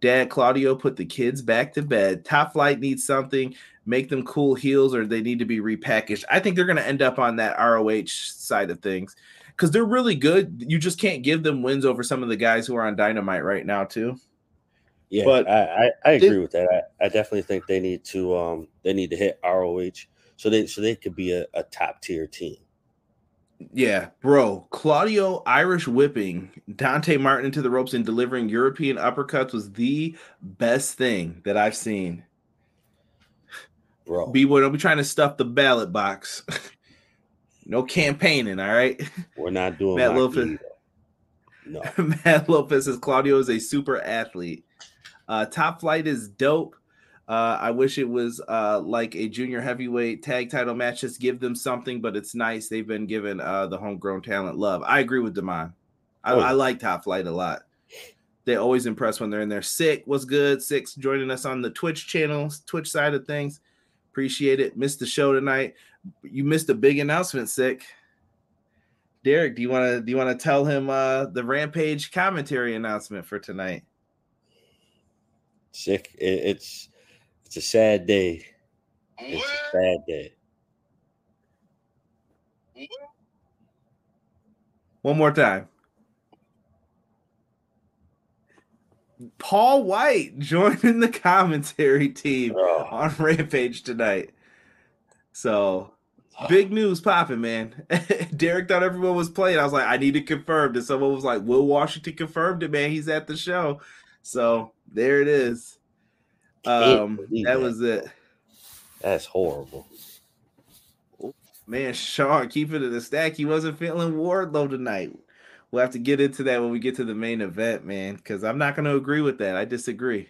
C: Dad Claudio put the kids back to bed. Top Flight needs something, make them cool heels or they need to be repackaged. I think they're going to end up on that ROH side of things because they're really good. You just can't give them wins over some of the guys who are on Dynamite right now, too.
D: Yeah,
C: But
D: I, I, I agree
C: they-
D: with that. I, I definitely think they need to um they need to hit ROH so they so they could be a, a top tier team.
C: Yeah, bro. Claudio Irish whipping Dante Martin into the ropes and delivering European uppercuts was the best thing that I've seen.
D: Bro.
C: B boy, don't be trying to stuff the ballot box. no campaigning, all right.
D: We're not doing
C: Matt
D: Matt
C: Lopez.
D: No.
C: Matt Lopez says Claudio is a super athlete. Uh, top flight is dope. Uh, I wish it was uh, like a junior heavyweight tag title match. Just give them something, but it's nice. They've been given uh, the homegrown talent love. I agree with Demond. I,
D: Oh.
C: I like Top Flight a lot. They always impress when they're in there. Sick, what's good? Six joining us on the Twitch channel, Twitch side of things. Appreciate it. Missed the show tonight. You missed a big announcement, Sick. Derek, do you want to do you want to tell him uh the Rampage commentary announcement for tonight?
D: Sick. It, it's it's a sad day. It's a sad day.
C: One more time. Paul Wight joining the commentary team
D: Oh,
C: on Rampage tonight. So oh. big news popping, man. Derek thought everyone was playing. I was like, I need to confirm. And someone was like, Will Washington confirmed it, man. He's at the show. So there it is. Um, that
D: that.
C: was it.
D: that's horrible.
C: Man, Sean, keep it in the stack. He wasn't feeling Wardlow tonight. We'll have to get into that when we get to the main event, man, because I'm not going to agree with that. I disagree.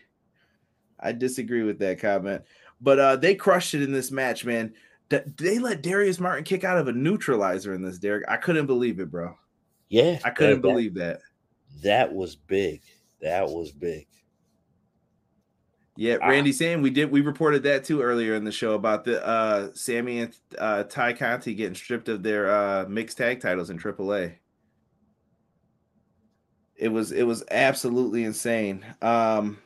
C: I disagree with that comment. But uh they crushed it in this match, man. D- they let Darius Martin kick out of a neutralizer in this, Derek. I couldn't believe it, bro.
D: Yeah,
C: I couldn't
D: that-
C: believe that.
D: that was big. That was big.
C: Yeah,
D: Ah.
C: Randy Sam, we did we reported that too earlier in the show about the uh Sammy and uh Tay Conti getting stripped of their uh mixed tag titles in AAA. It was it was absolutely insane. Um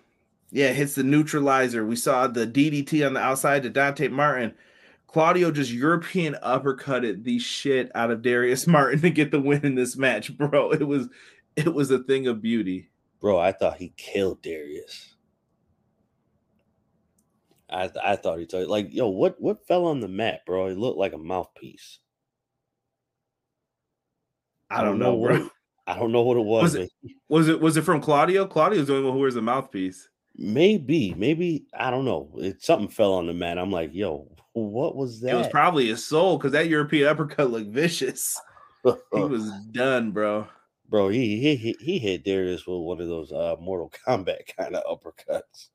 C: yeah, hits the neutralizer. We saw the DDT on the outside to Dante Martin. Claudio just European uppercutted the shit out of Darius Martin to get the win in this match, bro. It was it was a thing of beauty.
D: Bro, I thought he killed Darius. I th- I thought he told like yo what what fell on the mat, bro? It looked like a mouthpiece.
C: I don't know, bro.
D: I don't know what it was.
C: Was it- Was it was it from Claudio? Claudio's the only one who wears a mouthpiece.
D: Maybe, maybe I don't know. It something fell on the mat. I'm like, yo, what was that?
C: It was probably his soul because that European uppercut looked vicious. He was done, bro.
D: bro. He he he, he hit Darius with one of those uh Mortal Kombat kind of uppercuts.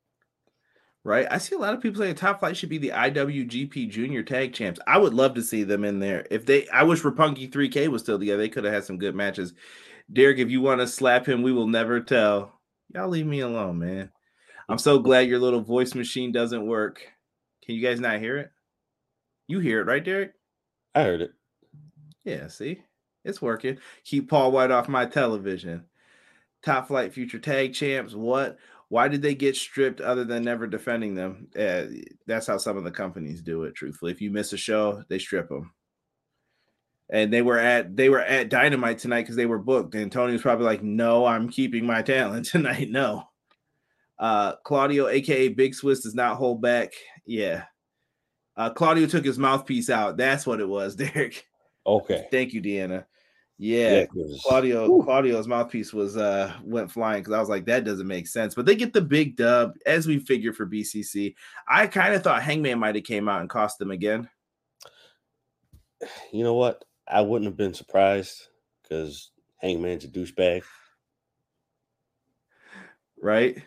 C: Right? I see a lot of people saying Top Flight should be the IWGP Junior Tag Champs. I would love to see them in there. If they, I wish Roppongi 3K was still together. They could have had some good matches. Derek, if you want to slap him, we will never tell. Y'all leave me alone, man. I'm so glad your little voice machine doesn't work. Can you guys not hear it? You hear it, right, Derek?
D: I heard it.
C: Yeah, see, it's working. Keep Paul Wight off my television. Top Flight Future Tag Champs. What? Why did they get stripped other than never defending them? Uh, that's how some of the companies do it. Truthfully, if you miss a show, they strip them. And they were at they were at Dynamite tonight because they were booked. And Tony was probably like, "No, I'm keeping my talent tonight." No. Uh, Claudio, aka Big Swiss, does not hold back. Yeah. Uh, Claudio took his mouthpiece out. That's what it was, Derek.
D: Okay.
C: Thank you, Deanna. Yeah,
D: Yeah,
C: Claudio. Claudio's mouthpiece was uh went flying because I was like, that doesn't make sense. But they get the big dub as we figure for BCC. I kind of thought Hangman might have came out and cost them again.
D: you know what? I wouldn't have been surprised because Hangman's a douchebag.
C: right?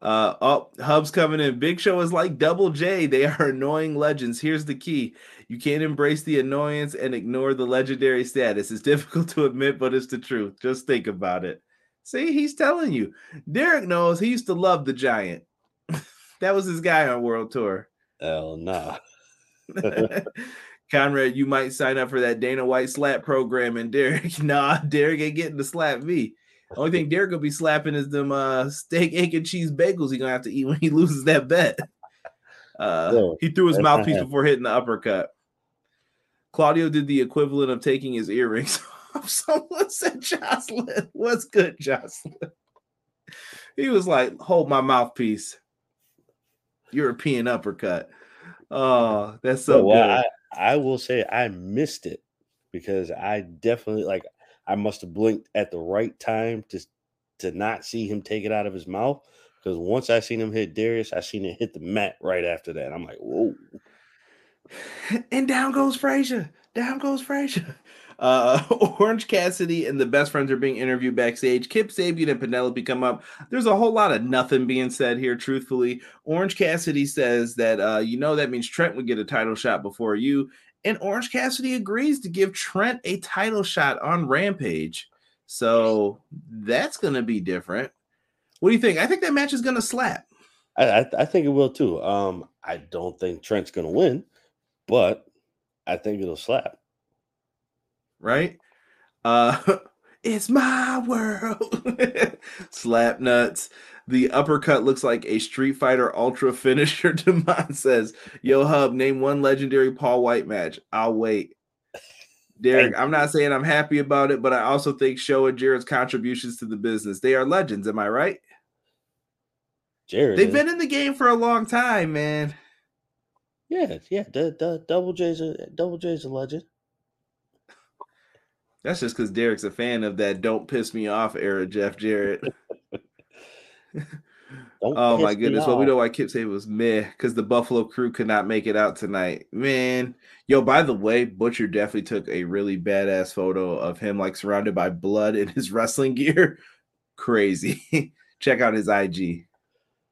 C: Uh oh, Hub's coming in. Big Show is like Double J. They are annoying legends. Here's the key: you can't embrace the annoyance and ignore the legendary status. It's difficult to admit, but it's the truth. Just think about it. See, he's telling you. Derek knows he used to love the giant. that was his guy on World Tour.
D: Hell nah.
C: Conrad, you might sign up for that Dana White slap program. And Derek, nah, Derek ain't getting to slap me. Only thing Derek will be slapping is them uh steak, egg, and cheese bagels he gonna have to eat when he loses that bet. Uh he threw his mouthpiece before hitting the uppercut. Claudio did the equivalent of taking his earrings off. Someone said Jocelyn. What's good, Jocelyn? He was like, hold my mouthpiece. European uppercut. Oh, that's so
D: well,
C: good.
D: I, I will say I missed it because I definitely like I must have blinked at the right time to to not see him take it out of his mouth. Because once I seen him hit Darius, I seen it hit the mat right after that. I'm like, whoa.
C: And down goes Frazier. Down goes Frazier. Uh, Orange Cassidy and the best friends are being interviewed backstage. Kip Sabian and Penelope come up. There's a whole lot of nothing being said here, truthfully. Orange Cassidy says that, uh, you know, that means Trent would get a title shot before you. And Orange Cassidy agrees to give Trent a title shot on Rampage. So that's going to be different. What do you think? I think that match is going to slap.
D: I, I I think it will too. Um, I don't think Trent's gonna win, but I think it'll slap.
C: right? Uh it's my world. Slap nuts. The uppercut looks like a Street Fighter Ultra finisher. Demond says, Yo, Hub, name one legendary Paul Wight match. I'll wait. Derek, I'm not saying I'm happy about it, but I also think Show and Jarrett's contributions to the business. They are legends, am I right?
D: Jared,
C: They've
D: is-
C: been in the game for a long time, man.
D: Yeah, yeah. The, the double J's a double J's a legend.
C: That's just because Derek's a fan of that don't piss me off era, Jeff Jarrett. Oh my goodness. Well, we know why Kip said it was meh because the Buffalo crew could not make it out tonight. Man, yo, by the way, Butcher definitely took a really badass photo of him like surrounded by blood in his wrestling gear. Crazy. Check out his IG.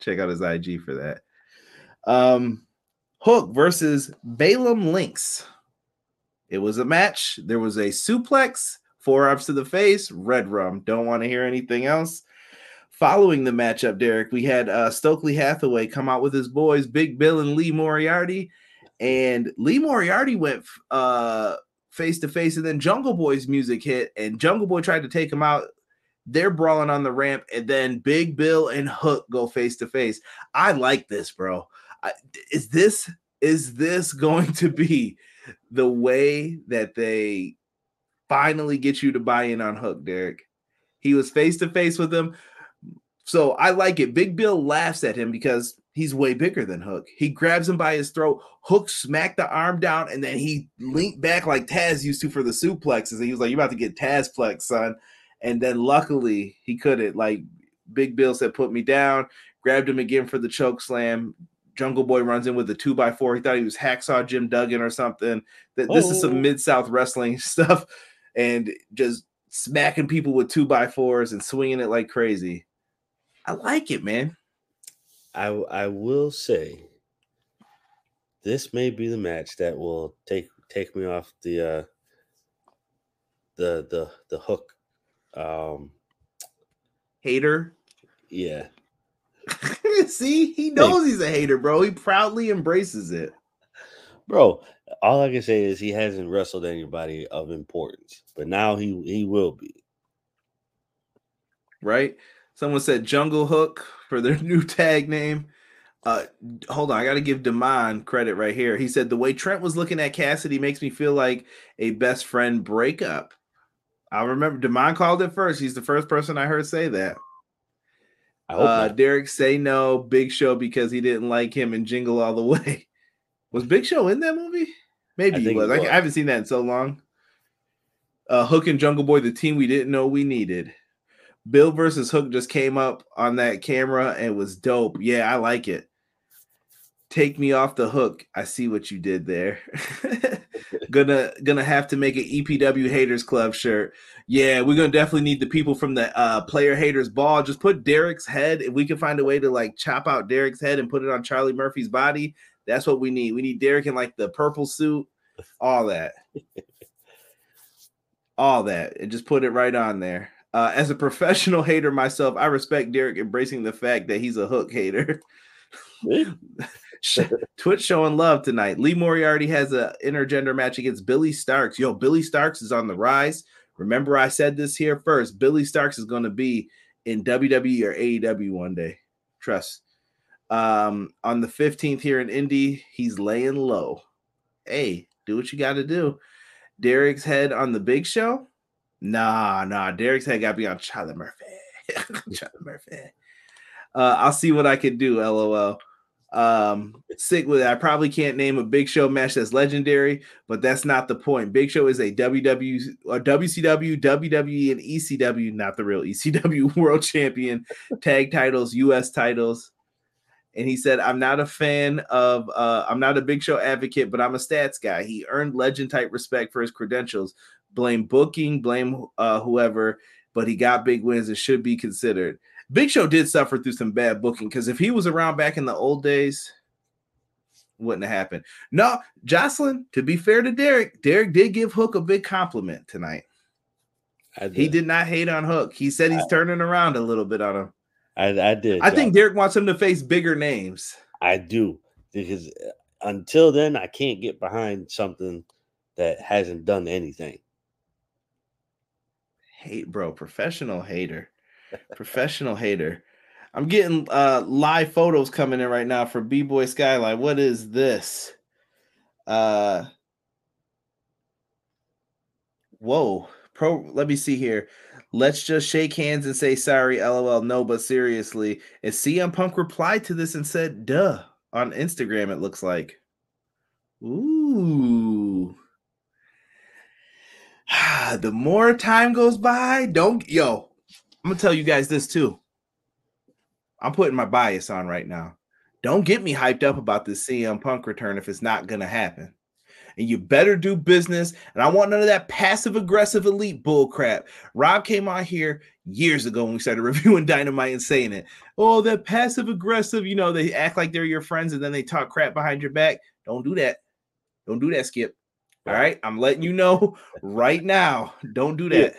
C: Check out his IG for that. Um Hook versus Balaam Lynx. It was a match. There was a suplex, four ups to the face, red rum. Don't want to hear anything else. Following the matchup, Derek, we had uh, Stokely Hathaway come out with his boys, Big Bill and Lee Moriarty. And Lee Moriarty went uh, face to face, and then Jungle Boy's music hit, and Jungle Boy tried to take him out. They're brawling on the ramp, and then Big Bill and Hook go face to face. I like this, bro. Is this is this going to be the way that they finally get you to buy in on Hook, Derek? He was face to face with him. So I like it. Big Bill laughs at him because he's way bigger than Hook. He grabs him by his throat. Hook smacked the arm down, and then he leaned back like Taz used to for the suplexes. And he was like, You're about to get Tazplex, son. And then luckily he couldn't. Like Big Bill said, "Put me down." Grabbed him again for the choke slam. Jungle Boy runs in with a two by four. He thought he was hacksaw Jim Duggan or something. That this is
D: Oh.
C: some mid South wrestling stuff, and just smacking people with two by fours and swinging it like crazy. I like it, man.
D: I I will say this may be the match that will take take me off the uh the the the hook. Um
C: Hater.
D: yeah.
C: See, he knows he's a hater, bro. He proudly embraces it.
D: Bro, all I can say is he hasn't wrestled anybody of importance, but now he he will be.
C: right? Someone said Jungle Hook for their new tag name. Uh, hold on, I got to give Damon credit right here. He said the way Trent was looking at Cassidy makes me feel like a best friend breakup. I remember Damon called it first. He's the first person I heard say that.
D: I hope
C: Uh. Derek say no, Big Show because he didn't like him and Jingle All the Way. Was Big Show in that movie? Maybe
D: I
C: he was.
D: he
C: I,
D: was.
C: I haven't seen that in so long. Uh, Hook and Jungle Boy, the team we didn't know we needed. Bill versus Hook just came up on that camera and was dope. Yeah, I like it. Take me off the hook. I see what you did there. gonna gonna have to make an EPW Haters Club shirt. Yeah, we're gonna definitely need the people from the uh player haters ball. Just put Derek's head. If we can find a way to like chop out Derek's head and put it on Charlie Murphy's body, that's what we need. We need Derek in like the purple suit, all that. all that. And just put it right on there. Uh, as a professional hater myself, I respect Derek embracing the fact that he's a hook hater. Twitch showing love tonight. Lee Moriarty has a intergender match against Billie Starkz. Yo, Billie Starkz is on the rise. Remember, I said this here first. Billie Starkz is going to be in WWE or AEW one day. Trust. Um, on the 15th here in Indy, he's laying low. Hey, do what you got to do. Derek's head on the big show? Nah, nah. Derek's head got to be on Charlie Murphy. Charlie Murphy. Uh, I'll see what I can do. LOL. Um, sick with it. I probably can't name a Big Show match that's legendary, but that's not the point. Big Show is a WW or WCW, WWE, and ECW, not the real ECW World Champion, tag titles, US titles. And he said, I'm not a fan of uh I'm not a big show advocate, but I'm a stats guy. He earned legend type respect for his credentials. Blame booking, blame uh whoever, but he got big wins and should be considered. Big Show did suffer through some bad booking because if he was around back in the old days, wouldn't have happened. No, Jocelyn, to be fair to Derek, Derek did give Hook a big compliment tonight.
D: I
C: He did not hate on Hook. He said he's turning around a little bit on him.
D: I, I did.
C: I think Derek wants him to face bigger names.
D: I do because uh, until then, I can't get behind something that hasn't done anything.
C: Hate, bro, professional hater. Professional hater. I'm getting uh live photos coming in right now for B-Boy Skyline. What is this? Uh whoa. Pro let me see here. Let's just shake hands and say sorry, lol. No, but seriously. And CM Punk replied to this and said, duh, on Instagram, it looks like. Ooh. the more time goes by, don't yo. I'm gonna tell you guys this too. I'm putting my bias on right now. Don't get me hyped up about this CM Punk return if it's not gonna happen. And you better do business. And I want none of that passive aggressive elite bull crap. Rob came on here years ago when we started reviewing Dynamite and saying it. Oh, that passive aggressive, you know, they act like they're your friends and then they talk crap behind your back. Don't do that. Don't do that, Skip. All right. I'm letting you know right now. Don't do that.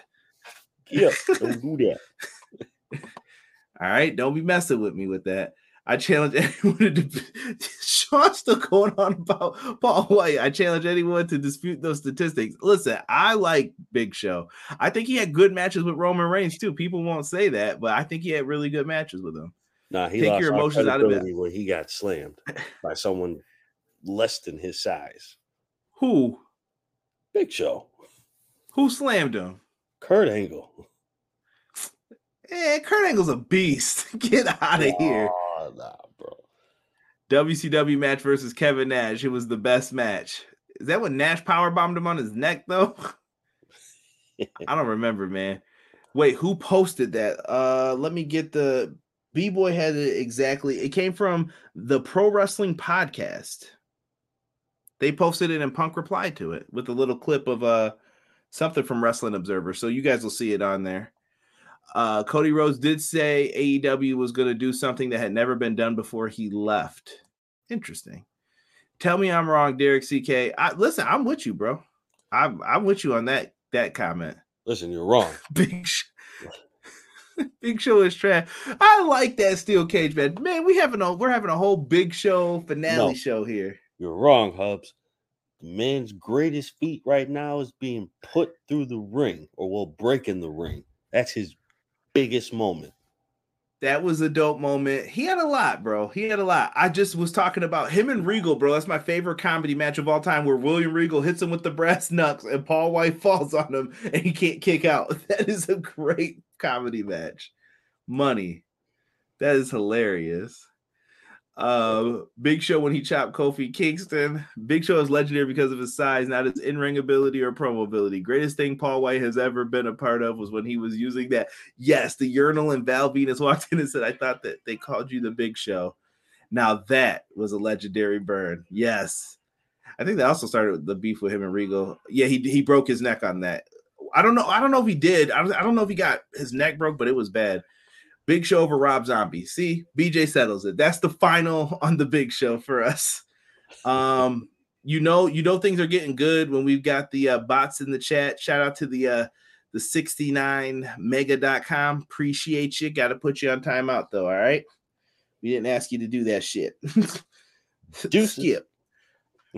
D: Yeah, don't do that.
C: All right, don't be messing with me with that. I challenge anyone to. Di- Sean's still going on about Paul Wight. I challenge anyone to dispute those statistics. Listen, I like Big Show. I think he had good matches with Roman Reigns too. People won't say that, but I think he had really good matches with him.
D: Nah, he
C: Take
D: lost
C: your emotions out of it.
D: credibility when he got slammed by someone less than his size.
C: Who?
D: Big Show,
C: Who slammed him?
D: Kurt Angle.
C: Yeah, Kurt Angle's a beast. Get out of here.
D: Oh, nah, bro.
C: WCW match versus Kevin Nash. It was the best match. Is that when Nash power bombed him on his neck though? I don't remember, man. Wait, who posted that? Uh let me get the B Boy had it exactly. It came from the Pro Wrestling Podcast. They posted it and Punk replied to it with a little clip of uh something from Wrestling Observer. So you guys will see it on there. Uh Cody Rhodes did say AEW was going to do something that had never been done before he left. Interesting. Tell me I'm wrong, Derek CK. I, listen, I'm with you, bro. I'm I'm with you on that that comment.
D: Listen, you're wrong.
C: Big Sh- Big Show is trash. I like that steel cage man. Man, we having a we're having a whole Big Show finale
D: No.
C: show here.
D: You're wrong, Hubs. The man's greatest feat right now is being put through the ring or will break in the ring. That's his biggest moment.
C: That was a dope moment. He had a lot, bro. He had a lot. I just was talking about him and Regal, bro. That's my favorite comedy match of all time, where William Regal hits him with the brass knucks and Paul Wight falls on him and he can't kick out. That is a great comedy match. Money. That is hilarious. Uh, Big Show when he chopped Kofi Kingston. Big Show is legendary because of his size, not his in-ring ability or promo ability. Greatest thing Paul Wight has ever been a part of was when he was using that. Yes, the urinal and Val Venis walked in and said, "I thought that they called you the Big Show." Now that was a legendary burn. Yes, I think that also started the beef with him and Regal. Yeah, he he broke his neck on that. I don't know. I don't know if he did. I don't, I don't know if he got his neck broke, but it was bad. Big Show over Rob Zombie. See, BJ settles it. That's the final on the Big Show for us. Um, you know, you know things are getting good when we've got the uh, bots in the chat. Shout out to the uh the 69mega.com. Appreciate you. Got to put you on timeout though. All right. We didn't ask you to do that shit. do skip.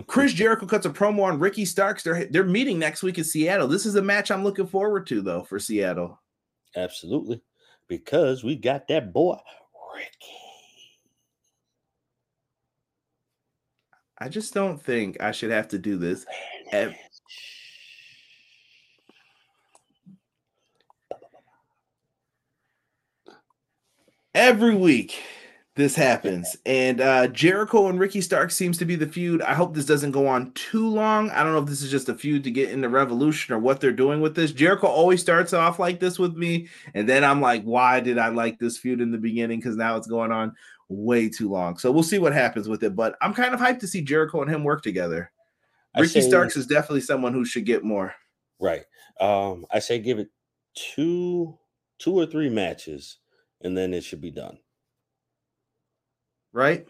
C: Chris Jericho cuts a promo on Ricky Starks. They're they're meeting next week in Seattle. This is a match I'm looking forward to though for Seattle.
D: Absolutely. Because we got that boy, Ricky.
C: I just don't think I should have to do this. ev- Every week this happens, and uh, Jericho and Ricky Stark seems to be the feud. I hope this doesn't go on too long. I don't know if this is just a feud to get into Revolution or what they're doing with this. Jericho always starts off like this with me, and then I'm like, why did I like this feud in the beginning? Because now it's going on way too long. So we'll see what happens with it. But I'm kind of hyped to see Jericho and him work together. Ricky
D: say-
C: Starks is definitely someone who should get more.
D: Right. Um, I say give it two, two or three matches, and then it should be done.
C: Right?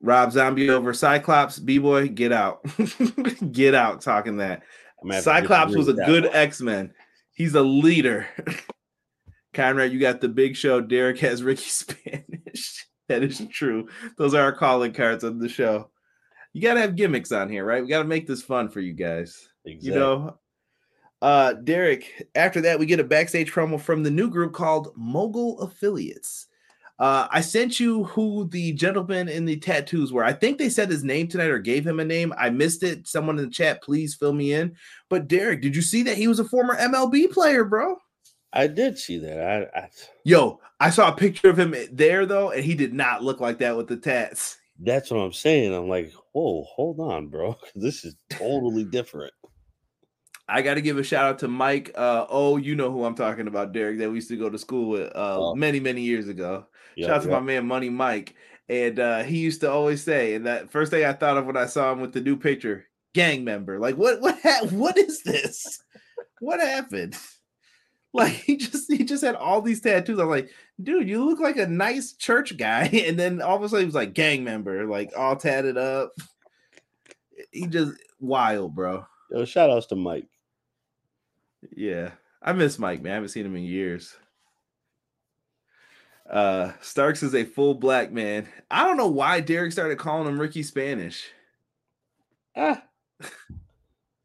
C: Rob Zombie over Cyclops, B boy, get out, get out. Talking that
D: I'm gonna have to
C: Cyclops was a good. X Men. He's a leader. Conrad, you got the big show. Derek has Ricky Spanish. that is true. Those are our calling cards of the show. You got to have gimmicks on here, right? We got to make this fun for you guys.
D: Exactly.
C: You know, uh, Derek, after that, we get a backstage promo from the new group called Mogul Affiliates. Uh, I sent you who the gentleman in the tattoos were. I think they said his name tonight or gave him a name. I missed it. Someone in the chat, please fill me in. But Derek, did you see that he was a former MLB player, bro?
D: I did see that. I, I
C: Yo, I saw a picture of him there though, and he did not look like that with the tats.
D: that's what I'm saying. I'm like, whoa, hold on, bro. This is totally different.
C: I got to give a shout out to Mike. Uh, oh, you know who I'm talking about, Derek, that we used to go to school with uh,
D: Oh.
C: many, many years ago. Shout out to my man Money Mike. And uh, he used to always say, and that first thing I thought of when I saw him with the new picture, gang member. Like, what what ha- what is this? what happened? Like he just he just had all these tattoos. I'm like, dude, you look like a nice church guy. And then all of a sudden he was like gang member, like all tatted up. He just wild, bro.
D: Yo, shout outs to Mike.
C: Yeah. I miss Mike, man. I haven't seen him in years. Uh Starks is a full black man. I don't know why Derek started calling him Ricky Spanish.
D: Ah.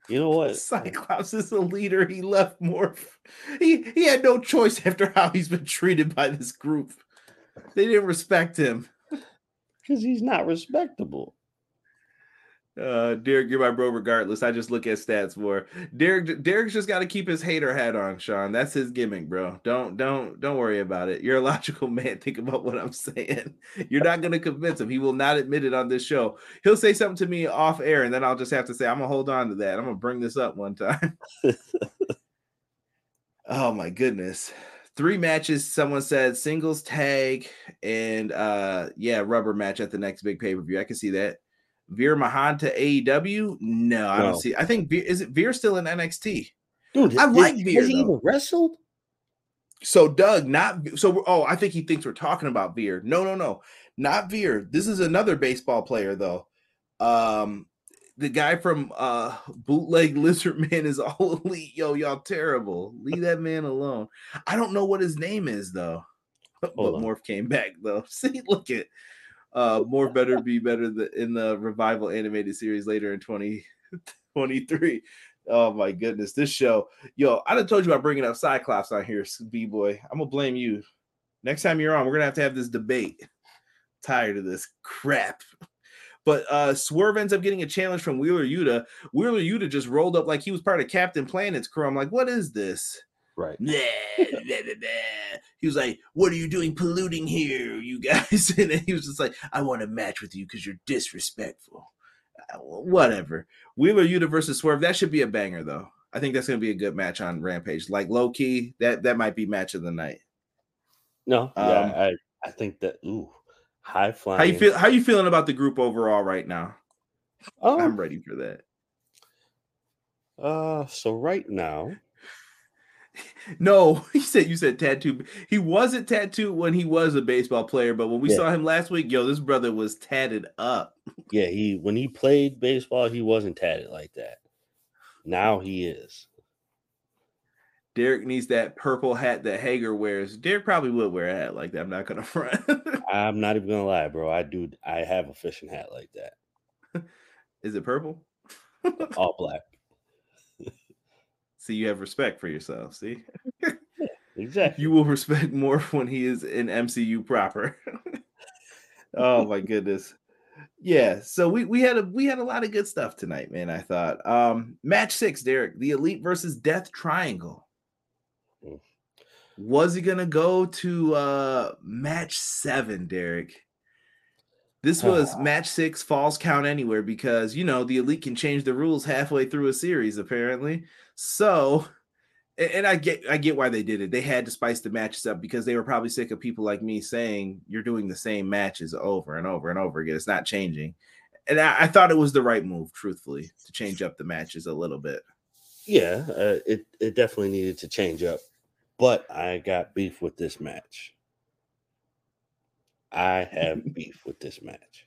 D: You know what?
C: Cyclops is a leader. He left more. He he had no choice after how he's been treated by this group. They didn't respect him.
D: Because he's not respectable.
C: Uh, Derek, you're my bro. Regardless, I just look at stats more. Derek, Derek's just got to keep his hater hat on, Sean. That's his gimmick, bro. Don't, don't, don't worry about it. You're a logical man. Think about what I'm saying. You're not gonna convince him. He will not admit it on this show. He'll say something to me off air, and then I'll just have to say, I'm gonna hold on to that. I'm gonna bring this up one time. Oh my goodness. Three matches, someone said singles tag and uh yeah, rubber match at the next big pay-per-view. I can see that. Veer Mahaan to AEW? No, I
D: No.
C: don't see. I think Veer, is it Veer still in NXT?
D: Dude,
C: I
D: has-
C: like
D: has
C: Veer,
D: he even wrestled?
C: So Doug, not so. Oh, I think he thinks we're talking about Veer. No, no, no, not Veer. This is another baseball player though. Um, the guy from uh Bootleg Lizard Man is all elite. Yo, y'all terrible. Leave that man alone. I don't know what his name is though. But
D: on.
C: Morph came back though. See, look at uh more better be better th- in the revival animated series later in 2023. Oh my goodness, this show. Yo, I done told you about bringing up Cyclops on here, B boy. I'm gonna blame you. Next time you're on, we're gonna have to have this debate. Tired of this crap. But uh Swerve ends up getting a challenge from Wheeler Yuta. Wheeler Yuta just rolled up like he was part of Captain Planet's crew. I'm like, what is this?
D: Right.
C: Blah, blah, blah, blah. He was like, What are you doing polluting here, you guys? And then he was just like, I want to match with you because you're disrespectful. Uh, Whatever. Wheeler Yuta versus Swerve. That should be a banger, though. I think that's gonna be a good match on Rampage. Like low key, that that might be match of the night.
D: No, yeah,
C: Um,
D: I, I think that ooh, high flying.
C: How you feel? How you feeling about the group overall right now?
D: Oh,
C: I'm ready for that.
D: uh, so right now,
C: No, he said you said tattoo. He wasn't tattooed when he was a baseball player, but when we
D: Yeah.
C: saw him last week, yo, this brother was tatted up.
D: yeah, he when he played baseball, he wasn't tatted like that. Now he is.
C: Derek needs that purple hat that Hager wears. Derek probably would wear a hat like that. I'm not gonna front.
D: I'm not even gonna lie, bro. I do. I have a fishing hat like that,
C: Is it purple?
D: all black.
C: See, you have respect for yourself. See,
D: Exactly.
C: you will respect more when he is in MCU proper. oh my goodness. Yeah, so we we had a we had a lot of good stuff tonight, man. I thought. Um match 6, Derek, the Elite versus Death Triangle.
D: Mm.
C: Was he to go to uh match 7, Derek? This was match 6 falls count anywhere because you know, the Elite can change the rules halfway through a series apparently. So, and I get I get why they did it. They had to spice the matches up because they were probably sick of people like me saying you're doing the same matches over and over and over again. It's not changing. And I, I thought it was the right move, truthfully, to change up the matches a little bit.
D: Yeah, uh, it it definitely needed to change up, but I got beef with this match. I have beef with this match.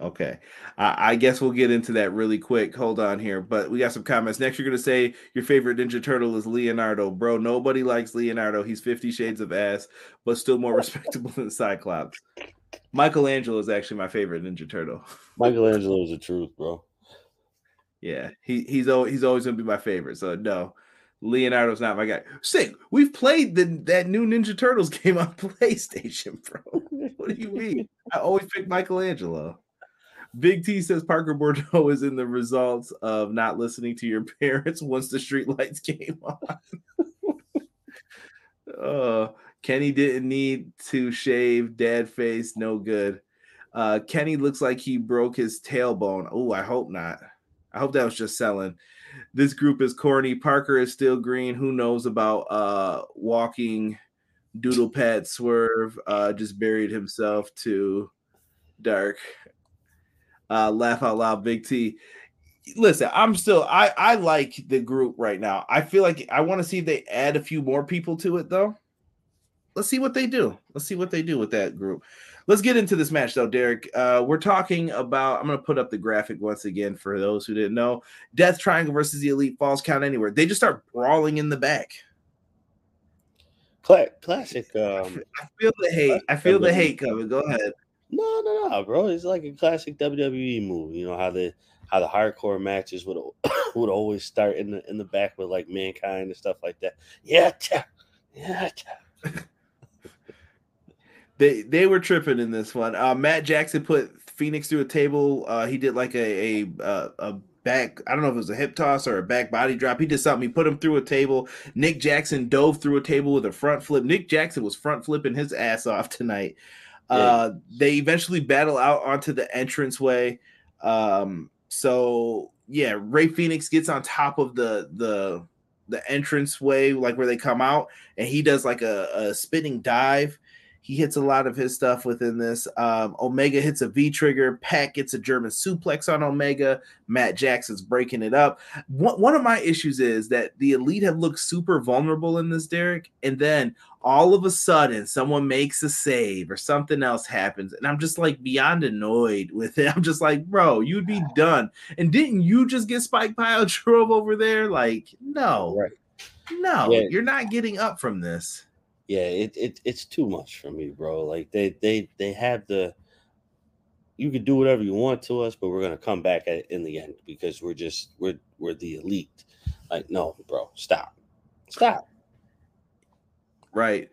C: Okay. I I guess we'll get into that really quick. Hold on here. But we got some comments. Next, you're going to say your favorite Ninja Turtle is Leonardo. Bro, nobody likes Leonardo. He's 50 shades of ass, but still more respectable than Cyclops. Michelangelo is actually my favorite Ninja Turtle.
D: Michelangelo is the truth, bro.
C: Yeah, he he's always he's always gonna be my favorite. So no, Leonardo's not my guy. Sick. We've played the that new Ninja Turtles game on PlayStation, bro. what do you mean? I always pick Michelangelo. Big T says Parker Boudreaux is in the results of not listening to your parents once the street lights came on. uh, Kenny didn't need to shave dad face, no good. Uh, Kenny looks like he broke his tailbone. Oh, I hope not. I hope that was just selling. This group is corny. Parker is still green. Who knows about uh walking doodle pad swerve? Uh just buried himself to dark. Uh laugh out loud, big T. Listen, I'm still I I like the group right now. I feel like I want to see if they add a few more people to it though. Let's see what they do. Let's see what they do with that group. Let's get into this match though, Derek. Uh, we're talking about. I'm going to put up the graphic once again for those who didn't know. Death Triangle versus the Elite Falls Count Anywhere. They just start brawling in the back.
D: Cla- classic. Um,
C: I feel the hate. I feel the hate coming. Go ahead.
D: No, no, no, bro. It's like a classic WWE move. You know how the how the hardcore matches would would always start in the in the back with like mankind and stuff like that. Yeah, yeah.
C: They they were tripping in this one. Uh, Matt Jackson put Fenix through a table. Uh, he did like a a uh, a back. I don't know if it was a hip toss or a back body drop. He did something. He put him through a table. Nick Jackson dove through a table with a front flip. Nick Jackson was front flipping his ass off tonight. Uh, they eventually battle out onto the entranceway. Um, so yeah, Rey Fenix gets on top of the the the entrance way, like where they come out, and he does like a, a spinning dive. He hits a lot of his stuff within this. Um, Omega hits a V trigger. PAC gets a German suplex on Omega. Matt Jackson's breaking it up. One, one of my issues is that the Elite have looked super vulnerable in this, Derek. And then all of a sudden, someone makes a save or something else happens. And I'm just like beyond annoyed with it. I'm just like, bro, you'd be done. And didn't you just get Spike Pile drove over there? Like, no,
D: Right.
C: no,
D: Yeah.
C: you're not getting up from this.
D: Yeah, it, it it's too much for me, bro. Like they they they have the you can do whatever you want to us, but we're gonna come back at, in the end because we're just we're we're the elite. Like, no, bro, stop. Stop.
C: Right.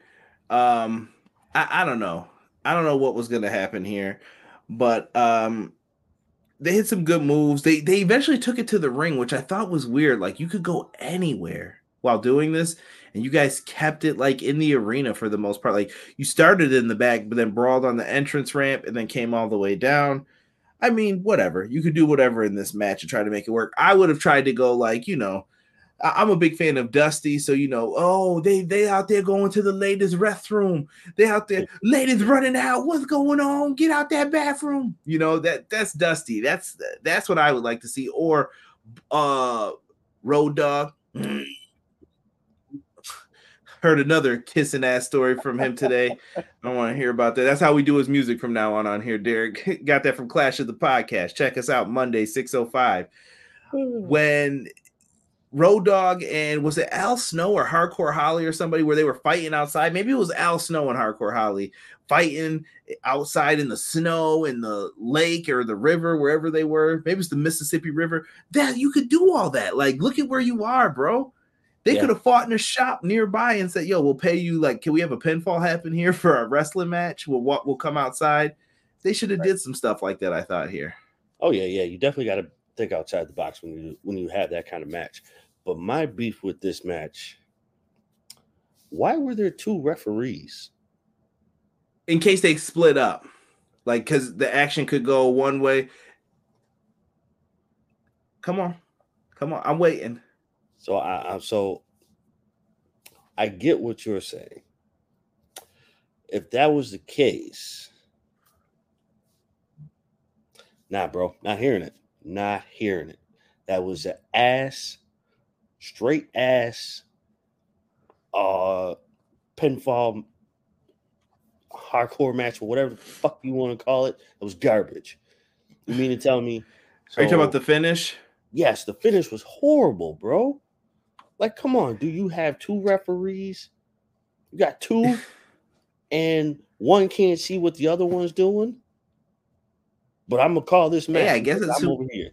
C: Um, I, I don't know. I don't know what was gonna happen here, but um they hit some good moves. They they eventually took it to the ring, which I thought was weird. Like you could go anywhere while doing this, and you guys kept it like in the arena for the most part. Like you started in the back, but then brawled on the entrance ramp and then came all the way down. I mean, whatever. You could do whatever in this match and try to make it work. I would have tried to go like, you know, I'm a big fan of Dusty, so you know, oh, they they out there going to the ladies' restroom. They out there, ladies running out. What's going on? Get out that bathroom. You know that that's Dusty. That's that's what I would like to see. Or uh, Road Dog. Heard another kissing ass story from him today. I don't want to hear about that. That's how we do his music from now on on here, Derek. Got that from Clash of the Podcast. Check us out Monday, 605. Hmm. When Road Dog and was it Al Snow or Hardcore Holly or somebody where they were fighting outside? Maybe it was Al Snow and Hardcore Holly fighting outside in the snow in the lake or the river, wherever they were. Maybe it's the Mississippi River. That you could do all that. Like, look at where you are, bro. They
D: Yeah.
C: could have fought in a shop nearby and said, "Yo, we'll pay you. Like, can we have a pinfall happen here for a wrestling match? We'll what? We'll come outside." They should have did some stuff like that. I thought here.
D: Oh yeah, yeah. You definitely got to think outside the box when you when you have that kind of match. But my beef with this match, why were there two referees?
C: in case they split up, like because the action could go one way. Come on, come on, I'm waiting.
D: So I, I so I get what you're saying. If that was the case, nah, bro, not hearing it. Not hearing it. That was an ass, straight ass, uh, pinfall, hardcore match or whatever the fuck you want to call it. It was garbage. You mean to tell me?
C: Are you talking about the finish?
D: Yes, the finish was horrible, bro. Like, come on, do you have two referees? You got two, and one can't see what the other one's doing. But I'm gonna call this match.
C: Yeah, I guess it's
D: I'm
C: who-
D: over here.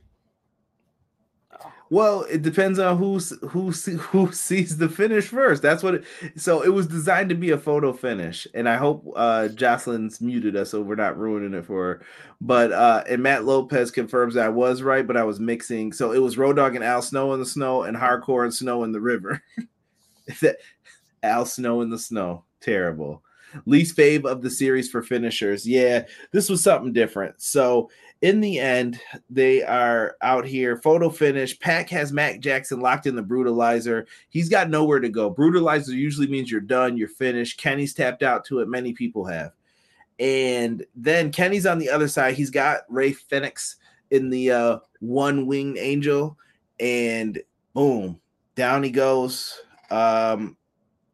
C: Well, it depends on who's who see, who sees the finish first. That's what. It, so it was designed to be a photo finish, and I hope uh Jocelyn's muted us so we're not ruining it for her. But uh and Matt Lopez confirms that I was right, but I was mixing. So it was Road Dog and Al Snow in the snow, and Hardcore and Snow in the river. Al Snow in the snow, terrible. Least fave of the series for finishers. Yeah, this was something different. So in the end, they are out here. Photo finish. PAC has Matt Jackson locked in the brutalizer. He's got nowhere to go. Brutalizer usually means you're done, you're finished. Kenny's tapped out to it. Many people have. And then Kenny's on the other side. He's got Rey Fenix in the uh, one winged angel. And boom, down he goes. Um,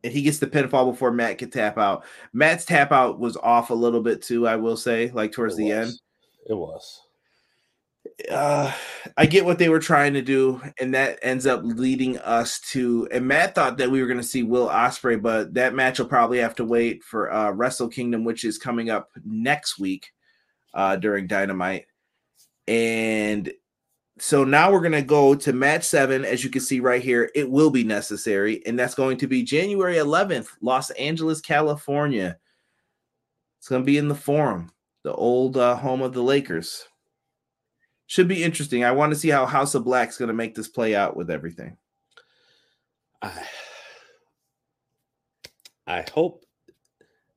C: and he gets the pinfall before Matt could tap out. Matt's tap out was off a little bit too, I will say, like towards the end
D: It was.
C: uh I get what they were trying to do, and that ends up leading us to. And Matt thought that we were going to see Will Ospreay, but that match will probably have to wait for uh Wrestle Kingdom, which is coming up next week uh during Dynamite. And so now we're going to go to match seven. As you can see right here, it will be necessary, and that's going to be January 11th, Los Angeles, California. It's going to be in the Forum, the old uh, home of the Lakers should be interesting. I want to see how House of Black's going to make this play out with everything.
D: I, I hope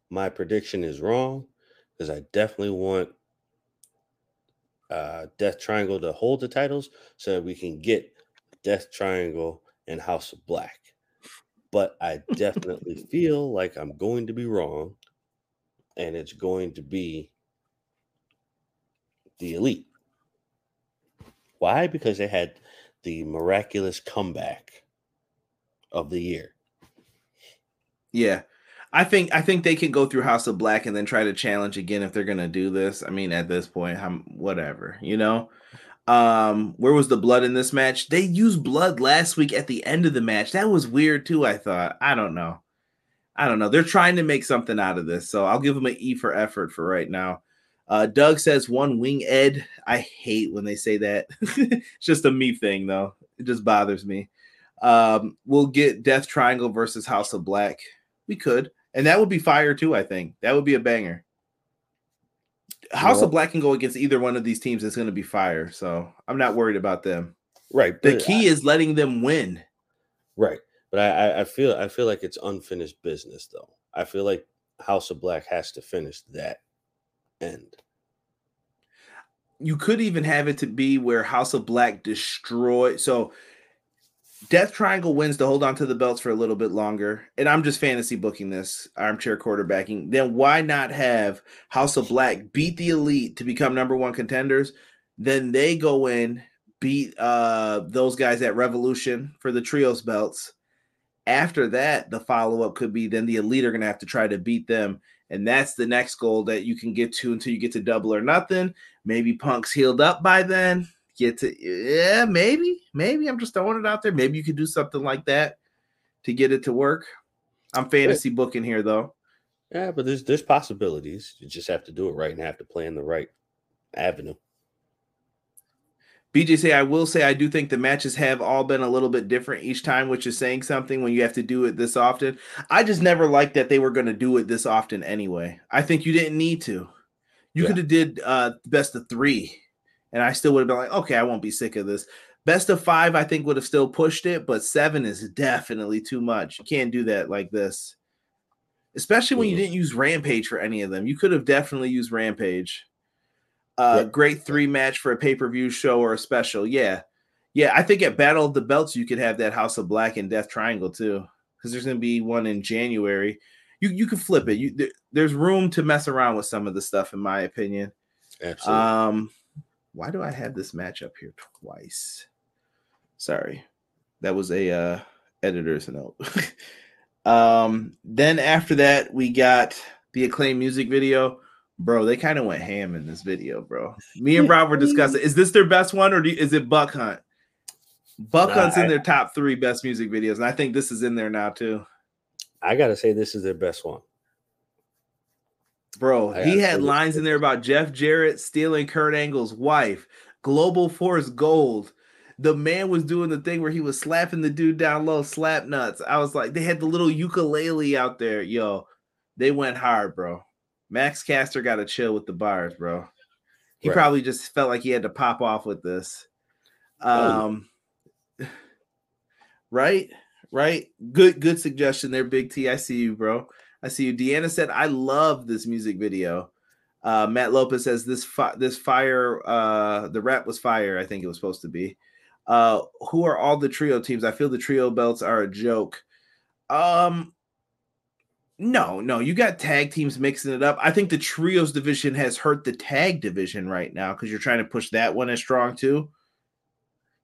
D: my prediction is wrong because I definitely want uh, Death Triangle to hold the titles so that we can get Death Triangle and House of Black. but I definitely feel like I'm going to be wrong, and it's going to be the elite. Why? Because they had the miraculous comeback of the year.
C: Yeah. I think I think they can go through House of Black and then try to challenge again if they're gonna do this. I mean, at this point, I'm whatever, you know. Um, where was the blood in this match? They used blood last week at the end of the match. That was weird too. I thought. I don't know. I don't know. They're trying to make something out of this, so I'll give them an E for effort for right now. Uh, Doug says one wing Ed. I hate when they say that. it's just a me thing, though. It just bothers me. Um, we'll get Death Triangle versus House of Black. We could, and that would be fire too. I think that would be a banger. House of Black can go against either one of these teams. It's going to be fire. So I'm not worried about them.
D: Right.
C: The key is letting them win.
D: Right. But I, I, I feel I feel like it's unfinished business though. I feel like House of Black has to finish that end.
C: you could even have it to be where House of Black destroyed. So Death Triangle wins to hold on to the belts for a little bit longer. And I'm just fantasy booking this armchair quarterbacking. Then why not have House of Black beat the elite to become number one contenders? Then they go in, beat uh those guys at Revolution for the trios belts. After that, the follow-up could be then the elite are gonna have to try to beat them. And that's the next goal that you can get to until you get to double or nothing. Maybe Punk's healed up by then. Get to yeah, maybe, maybe I'm just throwing it out there. Maybe you could do something like that to get it to work. I'm fantasy booking here though.
D: Yeah, but there's there's possibilities. You just have to do it right and have to plan the right avenue.
C: BJ say I will say I do think the matches have all been a little bit different each time, which is saying something when you have to do it this often. I just never liked that they were going to do it this often anyway. I think you didn't need to. You
D: Yeah.
C: could have did uh best of three, and I still would have been like, okay, I won't be sick of this. Best of five, I think would have still pushed it, but seven is definitely too much. You can't do that like this, especially when you
D: Mhm.
C: didn't use Rampage for any of them. You could have definitely used Rampage. Uh,
D: Yeah.
C: great three match for a pay per view show or a special. Yeah, yeah. I think at Battle of the Belts you could have that House of Black and Death Triangle too, because there's going to be one in January. You you can flip it. You there- there's room to mess around with some of the stuff, in my opinion.
D: Absolutely.
C: Um, why do I have this match up here twice? Sorry, that was a uh, editor's note. um, then after that, we got the acclaimed music video. Bro, they kind of went ham in this video, bro. Me and Rob were discussing: is this their best one, or do, is it Buck Hunt? Buck
D: Nah,
C: Hunt's in
D: I-
C: their top three best music videos, and I think this is in there now too.
D: I gotta say this is their best one.
C: Bro,
D: I
C: he had lines in there about Jeff Jarrett stealing Kurt Angle's wife, Global Force Gold. The man was doing the thing where he was slapping the dude down low, slap nuts. I was like, they had the little ukulele out there. Yo, they went hard, bro. Max Caster got to chill with the bars, bro. He
D: Right.
C: probably just felt like he had to pop off with this.
D: Oh.
C: Um, right, right. Good, good suggestion there, Big T. I see you, bro. I see you. Deanna said, "I love this music video." Uh, Matt Lopez says, "This fi- this fire, uh, the rap was fire. I think it was supposed to be." Uh, who are all the trio teams? I feel the trio belts are a joke. Um, no, no, you got tag teams mixing it up. I think the trios division has hurt the tag division right now because you're trying to push that one as strong too.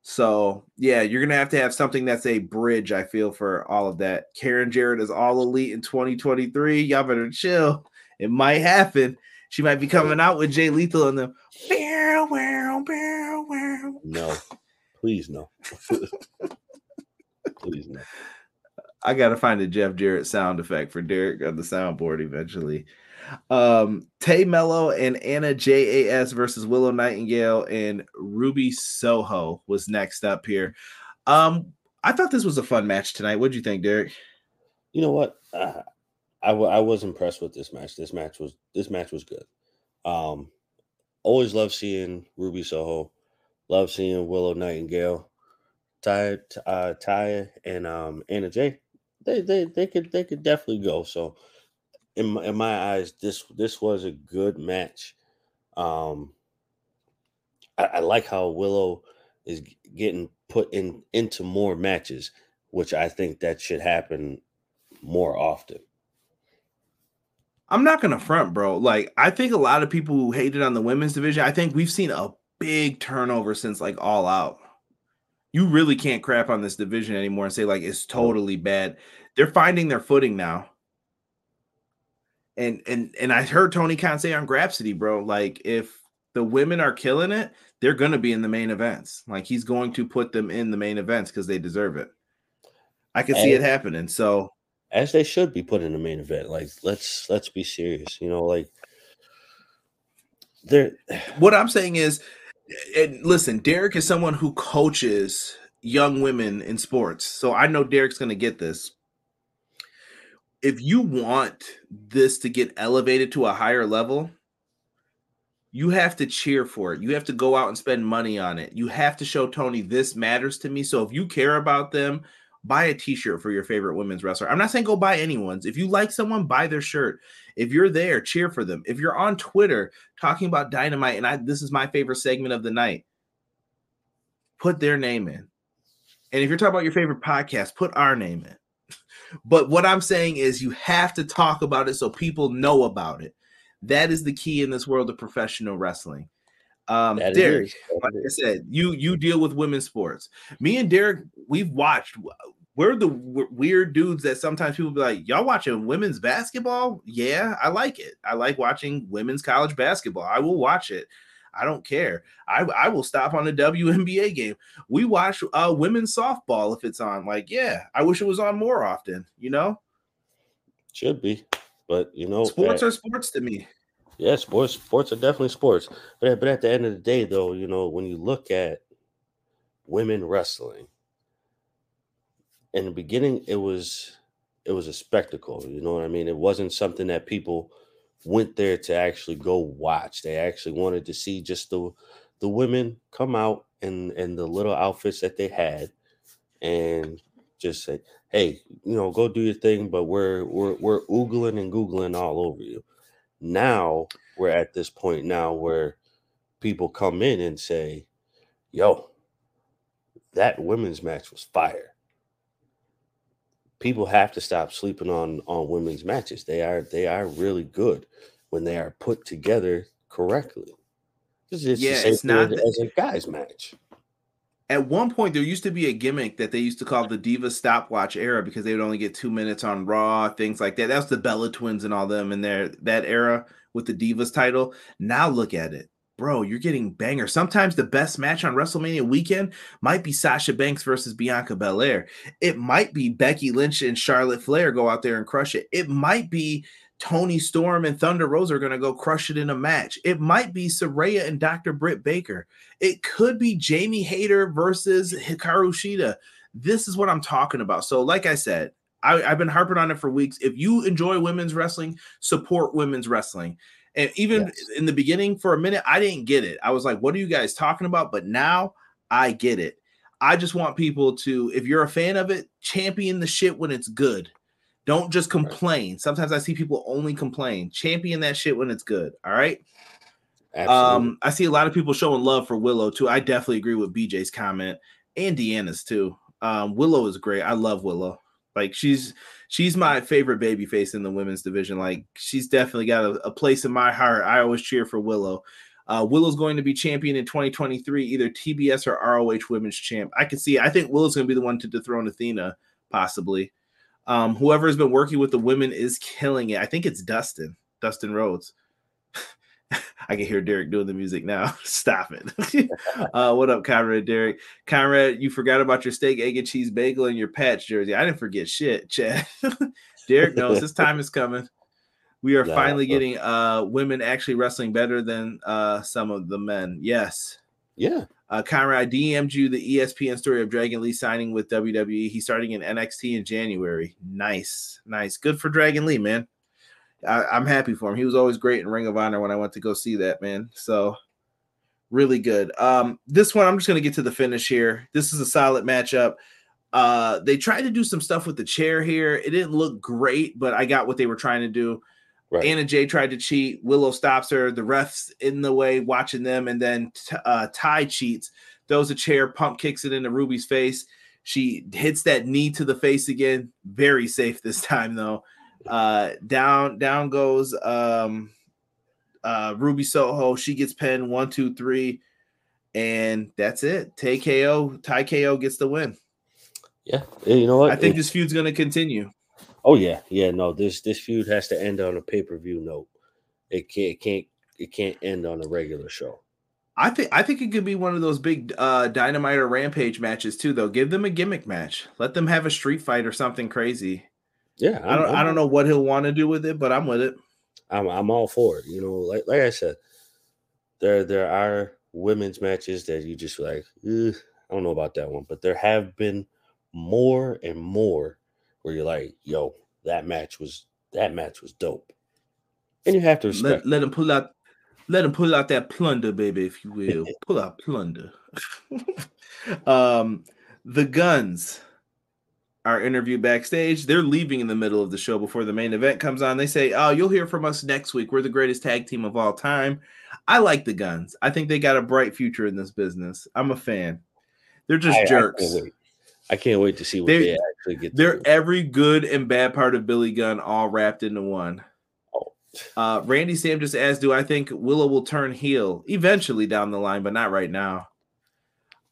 C: So yeah, you're gonna have to have something that's a bridge. I feel for all of that. Karen Jarrett is all elite in 2023. Y'all better chill. It might happen. She might be coming out with Jay Lethal and them.
D: No, please no. please no.
C: I gotta find a Jeff Jarrett sound effect for Derek on the soundboard eventually. Um, Tay Melo and Anna JAS versus Willow Nightingale and Ruby Soho was next up here. Um, I thought this was a fun match tonight. What'd you think, Derek?
D: You know what? Uh, I I was impressed with this match. This match was this match was good. Um, always love seeing Ruby Soho. Love seeing Willow Nightingale. Ty, uh, Ty, and um, Anna J. They they they could they could definitely go. So, in my, in my eyes, this this was a good match. Um, I, I like how Willow is getting put in into more matches. which I think that should happen more often.
C: I'm not gonna front, bro. Like, I think a lot of people who hated on the women's division, I think we've seen a big turnover since like all out. You really can't crap on this division anymore and say like it's totally bad. They're finding their footing now. And and and I heard Tony Khan say on Grapsody, bro, like if the women are killing it, they're gonna be in the main events. Like he's going to put them in the main events because they deserve it. I can see it happening. So
D: as they should be put in the main event. Like let's let's be serious. You know, like they're
C: what I'm saying is, and listen, Derek is someone who coaches young women in sports. So I know Derek's going to get this. If you want this to get elevated to a higher level, you have to cheer for it. You have to go out and spend money on it. You have to show Tony this matters to me. So if you care about them, buy a t-shirt for your favorite women's wrestler. I'm not saying go buy anyone's. If you like someone, buy their shirt. If you're there, cheer for them. If you're on Twitter talking about Dynamite and I this is my favorite segment of the night, put their name in. And if you're talking about your favorite podcast, put our name in. But what I'm saying is you have to talk about it so people know about it. That is the key in this world of professional wrestling. Um,
D: that
C: Derek. Like I said, you you deal with women's sports. Me and Derek, we've watched. We're the w- weird dudes that sometimes people be like, "Y'all watching women's basketball?" Yeah, I like it. I like watching women's college basketball. I will watch it. I don't care. I I will stop on a WNBA game. We watch uh women's softball if it's on. Like, yeah, I wish it was on more often. You know,
D: should be. But you know,
C: sports
D: at-
C: are sports to me.
D: Yeah, sports sports are definitely sports. But but at the end of the day, though, you know, when you look at women wrestling, in the beginning, it was it was a spectacle. You know what I mean? It wasn't something that people went there to actually go watch. They actually wanted to see just the the women come out and and the little outfits that they had, and just say, "Hey, you know, go do your thing." But we're we're we're oogling and googling all over you now we're at this point now where people come in and say, "Yo, that women's match was fire." People have to stop sleeping on on women's matches. They are they are really good when they are put together correctly. It's,
C: Yeah, it's not that-
D: as a guys match.
C: At one point, there used to be a gimmick that they used to call the Diva stopwatch era because they would only get two minutes on Raw, things like that. That was the Bella Twins and all them in there that era with the Divas title. Now look at it, bro. You're getting banger. Sometimes the best match on WrestleMania weekend might be Sasha Banks versus Bianca Belair. It might be Becky Lynch and Charlotte Flair go out there and crush it. It might be Toni Storm and Thunder Rosa are going to go crush it in a match. It might be Saraya and Dr. Britt Baker. It could be Jamie Hayter versus Hikaru Shida. This is what I'm talking about. So, like I said, I, I've been harping on it for weeks. If you enjoy women's wrestling, support women's wrestling. And even
D: Yes.
C: in the beginning, for a minute, I didn't get it. I was like, what are you guys talking about? But now I get it. I just want people to, if you're a fan of it, champion the shit when it's good. Don't just complain. Sometimes I see people only complain. Champion that shit when it's good. All right.
D: Absolutely.
C: Um, I see a lot of people showing love for Willow too. I definitely agree with BJ's comment and Deanna's too. Um, Willow is great. I love Willow. Like she's she's my favorite baby face in the women's division. Like she's definitely got a, a place in my heart. I always cheer for Willow. Uh, Willow's going to be champion in 2023, either TBS or ROH Women's Champ. I can see. I think Willow's going to be the one to dethrone Athena, possibly. Um, whoever has been working with the women is killing it. I think it's Dustin, Dustin Rhodes. I can hear Derek doing the music now. Stop it. uh, what up, Conrad? Derek, Conrad, you forgot about your steak, egg, and cheese bagel and your patch jersey. I didn't forget shit, Chad. Derek knows his time is coming. We are
D: Yeah,
C: finally getting uh women actually wrestling better than uh some of the men. Yes.
D: yeah.
C: Uh, Conrad I DM'd you the ESPN story of Dragon Lee signing with WWE. He's starting in NXT in January. Nice, nice, good for Dragon Lee, man. I, I'm happy for him. He was always great in Ring of Honor when I went to go see that man. So really good. Um, this one I'm just gonna get to the finish here. This is a solid matchup. Uh, they tried to do some stuff with the chair here. It didn't look great, but I got what they were trying to do.
D: Right.
C: Anna Jay tried to cheat. Willow stops her. The refs in the way, watching them, and then t- uh, Ty cheats, throws a chair, pump kicks it into Ruby's face. She hits that knee to the face again. Very safe this time though. Uh, down down goes um, uh, Ruby Soho. She gets pinned one two three, and that's it. Tay KO. Ty KO gets the win.
D: Yeah, you know what?
C: I think
D: It-
C: this feud's gonna continue.
D: Oh yeah, yeah. No, this this feud has to end on a pay per view note. It can't it can't it can't end on a regular show.
C: I think I think it could be one of those big uh dynamite or rampage matches too, though. Give them a gimmick match. Let them have a street fight or something crazy.
D: Yeah,
C: I don't I don't know what he'll want to do with it, but I'm with it.
D: I'm I'm all for it. You know, like like I said, there there are women's matches that you just like. "Ugh, I don't know about that one, but there have been more and more where you're like, yo, that match was that match was dope, and you have to respect.
C: Let let him pull out let him pull out that plunder, baby, if you will. pull out plunder. um the Gunns are interview backstage. They're leaving in the middle of the show before the main event comes on. They say, Oh, you'll hear from us next week. We're the greatest tag team of all time. I like the Gunns. I think they got a bright future in this business. I'm a fan. They're just
D: I- I
C: jerks.
D: can't. I can't wait to see what
C: They're-
D: they actually get.
C: They're every good and bad part of Billy Gunn all wrapped into one.
D: Oh.
C: Uh, Randy Sam just asked, "Do I think Willow will turn heel eventually down the line, but not right now?"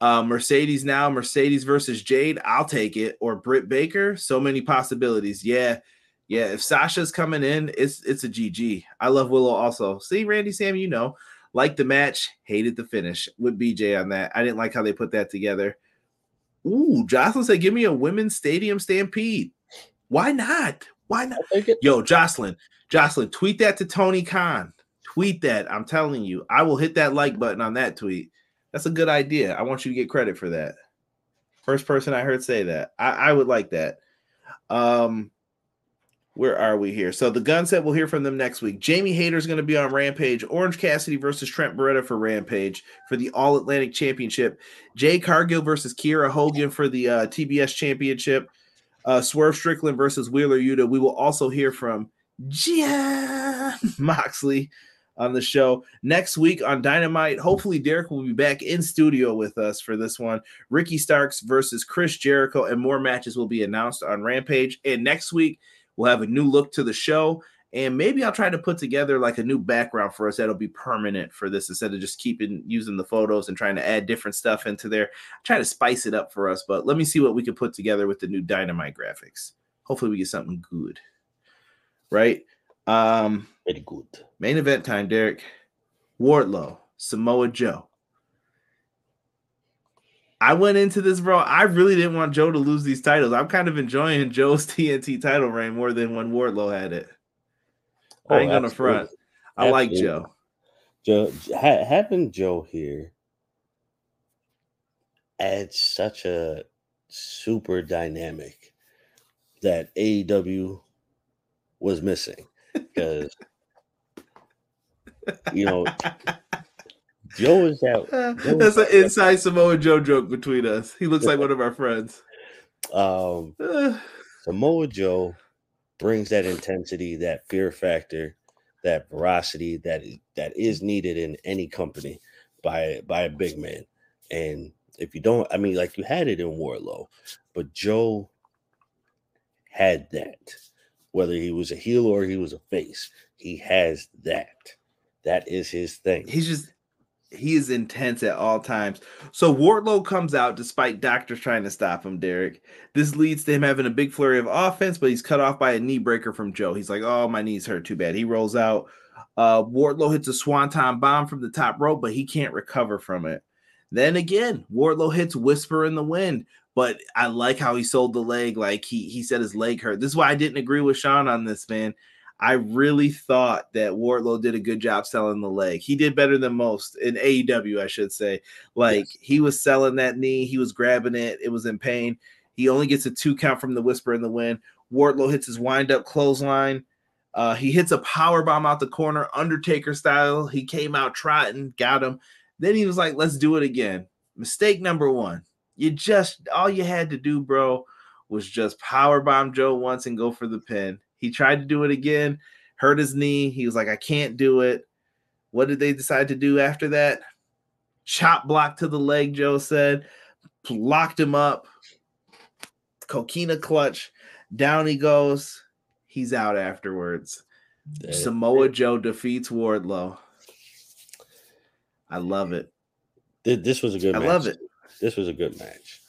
C: Uh, Mercedes now, Mercedes versus Jade. I'll take it. Or Britt Baker. So many possibilities. Yeah, yeah. If Sasha's coming in, it's it's a GG. I love Willow also. See, Randy Sam, you know, like the match, hated the finish with BJ on that. I didn't like how they put that together. Ooh, Jocelyn said, "Give me a women's stadium stampede." Why not? Why not? Yo, Jocelyn, Jocelyn, tweet that to Tony Khan. Tweet that. I'm telling you, I will hit that like button on that tweet. That's a good idea. I want you to get credit for that. First person I heard say that. I, I would like that. Um, where are we here? So the gun set, we'll hear from them next week. Jamie Hayter's going to be on Rampage. Orange Cassidy versus Trent Beretta for Rampage for the All Atlantic Championship. Jade Cargill versus Kiera Hogan for the uh, TBS Championship. Uh, Swerve Strickland versus Wheeler Yuta. We will also hear from Jon Moxley on the show next week on Dynamite. Hopefully, Derek will be back in studio with us for this one. Ricky Starks versus Chris Jericho, and more matches will be announced on Rampage. And next week, we'll have a new look to the show. And maybe I'll try to put together like a new background for us that'll be permanent for this instead of just keeping using the photos and trying to add different stuff into there. Try to spice it up for us, but let me see what we can put together with the new Dynamite graphics. Hopefully, we get something good. Right? Um,
D: Very good.
C: Main event time, Derek. Wardlow, Samoa Joe. I went into this, bro. I really didn't want Joe to lose these titles. I'm kind of enjoying Joe's TNT title reign more than when Wardlow had it. I
D: Oh,
C: ain't gonna front.
D: absolutely.
C: I like Joe.
D: Joe ha, having Joe here adds such a super dynamic that AEW was missing because you know Joe is that
C: That's an inside Samoa Joe joke between us. He looks like one of our friends.
D: um
C: Uh,
D: Samoa Joe brings that intensity, that fear factor, that veracity that that is needed in any company by by a big man. And if you don't, I mean, like you had it in Wardlow, but Joe had that. Whether he was a heel or he was a face, he has that. That is his thing.
C: he's just he is intense at all times. So Wardlow comes out despite doctors trying to stop him, Derek. This leads to him having a big flurry of offense, but he's cut off by a knee breaker from Joe. He's like, "Oh, my knees hurt too bad." He rolls out. Uh, Wardlow hits a swanton bomb from the top rope, but he can't recover from it. Then again, Wardlow hits Whisper in the Wind, but I like how he sold the leg. Like he he said his leg hurt. This is why I didn't agree with Sean on this, man. I really thought that Wardlow did a good job selling the leg. He did better than most in AEW, I should say. Like he was selling that knee, he was grabbing it, it was in pain. He only gets a two count from the whisper in the wind. Wardlow hits his wind up clothesline. Uh, he hits a power bomb out the corner, Undertaker style. He came out trotting, got him. Then he was like, "Let's do it again." Mistake number one. You just all you had to do, bro, was just power bomb Joe once and go for the pin. He tried to do it again, hurt his knee. He was like, I can't do it. What did they decide to do after that? Chop block to the leg, Joe said, locked him up, Coquina clutch. Down he goes. He's out afterwards.
D: That-
C: Samoa Joe defeats Wardlow. I love it.
D: this was a good
C: I
D: match.
C: love it.
D: This was a good match.